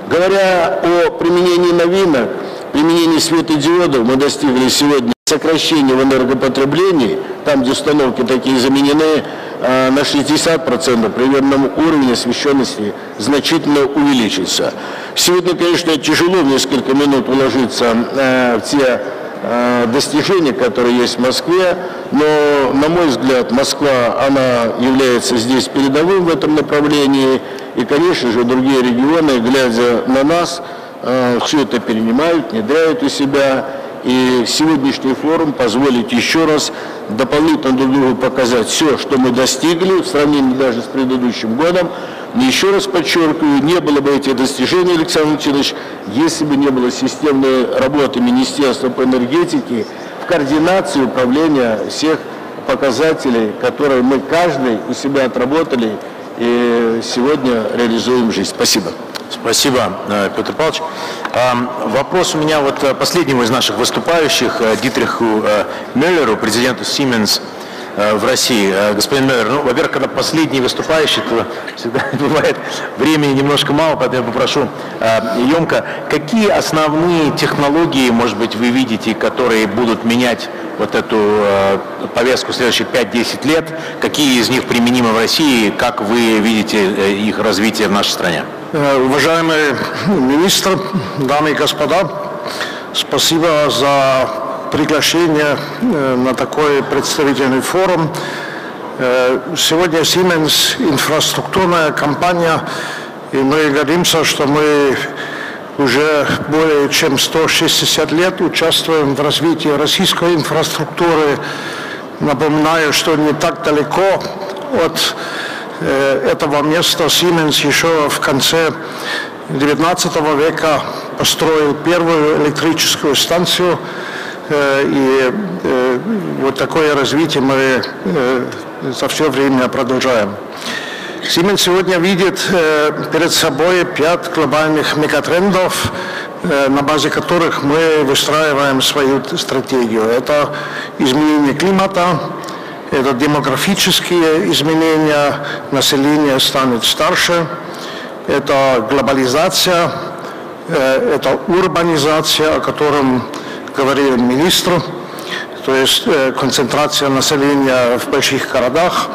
Говоря о применении новинок, применении светодиодов, мы достигли сегодня сокращения в энергопотреблении, там, где установки такие заменены, э, на 60% примерно уровень освещенности значительно увеличится. Сегодня, конечно, тяжело в несколько минут уложиться э, в те достижения, которые есть в Москве, но, на мой взгляд, Москва, она является здесь передовым в этом направлении, И, конечно же, другие регионы, глядя на нас, все это перенимают, внедряют у себя. И сегодняшний форум позволит еще раз дополнительно друг другу показать все, что мы достигли в сравнении даже с предыдущим годом. Еще раз подчеркиваю, не было бы этих достижений, Александр Васильевич, если бы не было системной работы Министерства по энергетике в координации управления всех показателей, которые мы каждый у себя отработали и сегодня реализуем жизнь. Спасибо. Спасибо, э, Петр Павлович. Вопрос у меня вот э, последнему из наших выступающих, э, Дитриху Мюллеру, президенту Siemens в России. Господин Мюллер, ну, во-первых, когда последний выступающий, то всегда <laughs> бывает времени немножко мало, поэтому я попрошу емко. Какие основные технологии, может быть, вы видите, которые будут менять вот эту повестку следующих 5-10 лет? Какие из них применимы в России? Как вы видите их развитие в нашей стране? Э, уважаемый министр, дамы и господа, спасибо за приглашение э, на такой представительный форум. Э, сегодня Siemens инфраструктурная компания, и мы гордимся, что мы уже более чем 160 лет участвуем в развитии российской инфраструктуры. Напоминаю, что не так далеко от Э, этого места Siemens еще в конце XIX века построил первую электрическую станцию. Э, и э, вот такое развитие мы за все время продолжаем. Siemens сегодня видит перед собой пять глобальных мегатрендов, на базе которых мы выстраиваем свою стратегию. Это изменение климата, это демографические изменения, население станет старше, это глобализация, э, это урбанизация, о котором говорил министр, то есть э, концентрация населения в больших городах.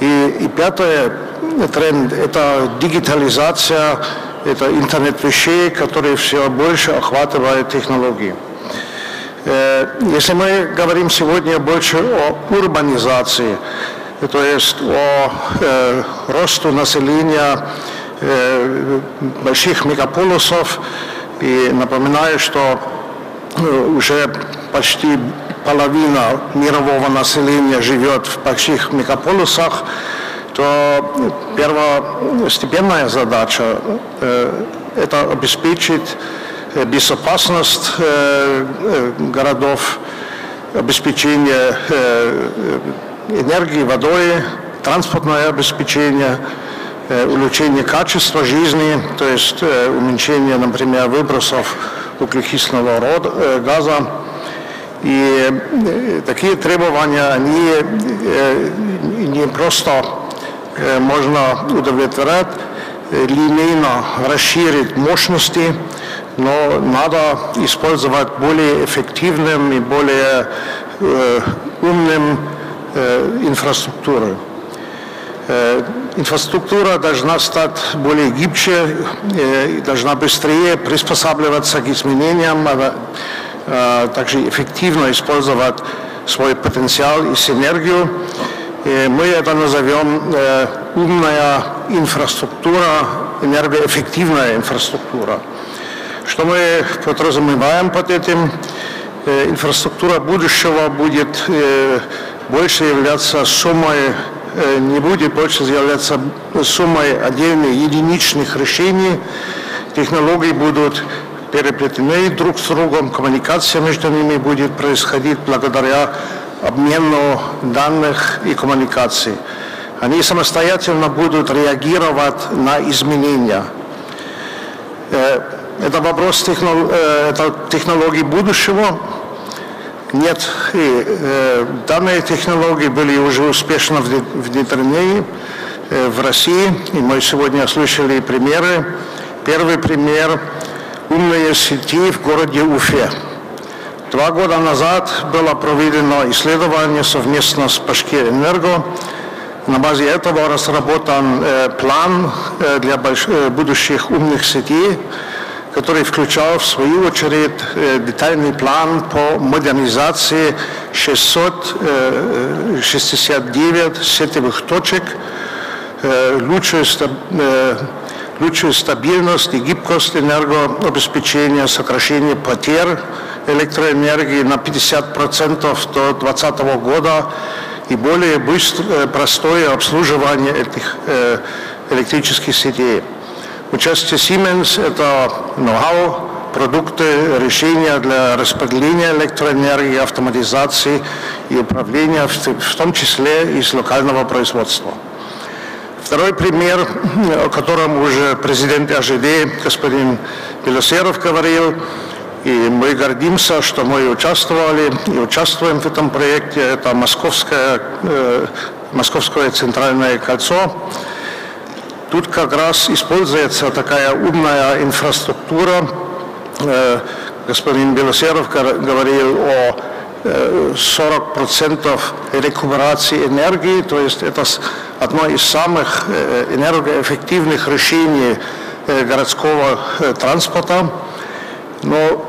И, и пятый тренд – это дигитализация, это интернет вещей, который все больше охватывает технологии. Э, если мы говорим сегодня больше о урбанизации, то есть о э, росту населения э, больших мегаполисов, и напоминаю, что э, уже почти половина мирового населения живет в больших мегаполисах, то первостепенная задача э, это обеспечить Э, безопасность э, э, городов, обеспечение энергии, водой, транспортное обеспечение, улучшение качества жизни, то есть уменьшение, например, выбросов углекислого газа. И такие требования, они не просто можно удовлетворять, линейно расширить мощности, но надо использовать более эффективным и более э, умным э, инфраструктурой. Э, Инфраструктура должна стать более гибче, э, должна быстрее приспосабливаться к изменениям, а, э, также эффективно использовать свой потенциал и синергию. И мы это назовем э, умная инфраструктура, энергоэффективная инфраструктура. Что мы подразумеваем под этим? Э, инфраструктура будущего будет э, больше являться суммой, э, не будет больше являться суммой отдельных единичных решений. Технологии будут переплетены друг с другом, коммуникация между ними будет происходить благодаря обмену данных и коммуникаций. Они самостоятельно будут реагировать на изменения. Это вопрос э, технологий будущего. Нет, и, э, данные технологии были уже успешно внедрены э, в России, и мы сегодня слышали примеры. Первый пример – умные сети в городе Уфе. Два года назад было проведено исследование совместно с Пашке Энерго. На базе этого разработан э, план э, для больш... Э, будущих умных сетей, который включал в свою очередь э, детальный план по модернизации 669 э, сетевых точек, лучшую стабильность и гибкость энергообеспечения, сокращение потерь электроэнергии на 50% до 2020 года и более быстрое, простое обслуживание этих электрических сетей. Участие Siemens – это ноу-хау, продукты, решения для распределения электроэнергии, автоматизации и управления, в том числе из локального производства. Второй пример, о котором уже президент АЖД, господин Белосеров, говорил, и мы гордимся, что мы участвовали и участвуем в этом проекте, это Московское, э, Московское центральное кольцо. Тут как раз используется такая умная инфраструктура, Э, господин Белосеров говорил о 40% э, рекуперации энергии, то есть это одно из самых э, энергоэффективных решений городского транспорта. Но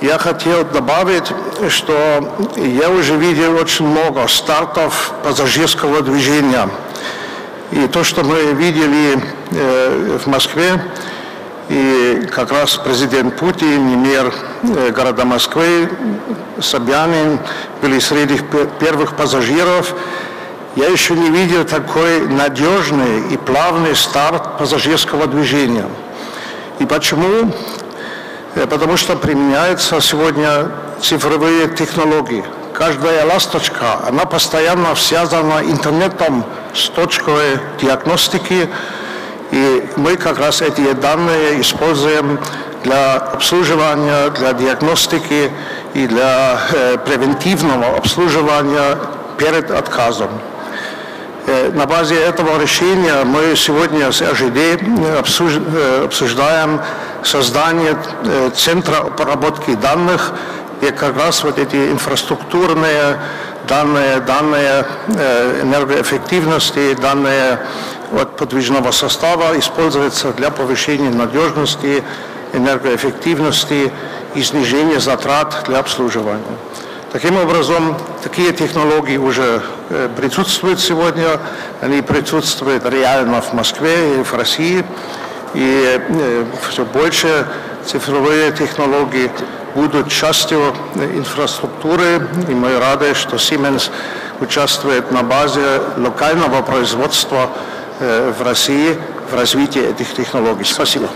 я хотел добавить, что я уже видел очень много стартов пассажирского движения. И то, что мы видели в Москве, и как раз президент Путин и мэр э, города Москвы Собянин были среди первых пассажиров. Я еще не видел такой надежный и плавный старт пассажирского движения. И почему? Э, потому что применяются сегодня цифровые технологии. Каждая ласточка, она постоянно связана интернетом с точкой диагностики, и мы как раз эти данные используем для обслуживания, для диагностики и для э, превентивного обслуживания перед отказом. Э, на базе этого решения мы сегодня с АЖД э, обсуждаем создание э, центра обработки данных, и как раз вот эти инфраструктурные данные, данные энергоэффективности, данные от подвижного состава используется для повышения надежности, энергоэффективности и снижения затрат для обслуживания. Таким образом, такие технологии уже э, присутствуют сегодня, они присутствуют реально в Москве и в России, и э, все больше цифровые технологии будут частью инфраструктуры, и мы рады, что Siemens участвует на базе локального производства Э, в России в развитии этих технологий. Спасибо.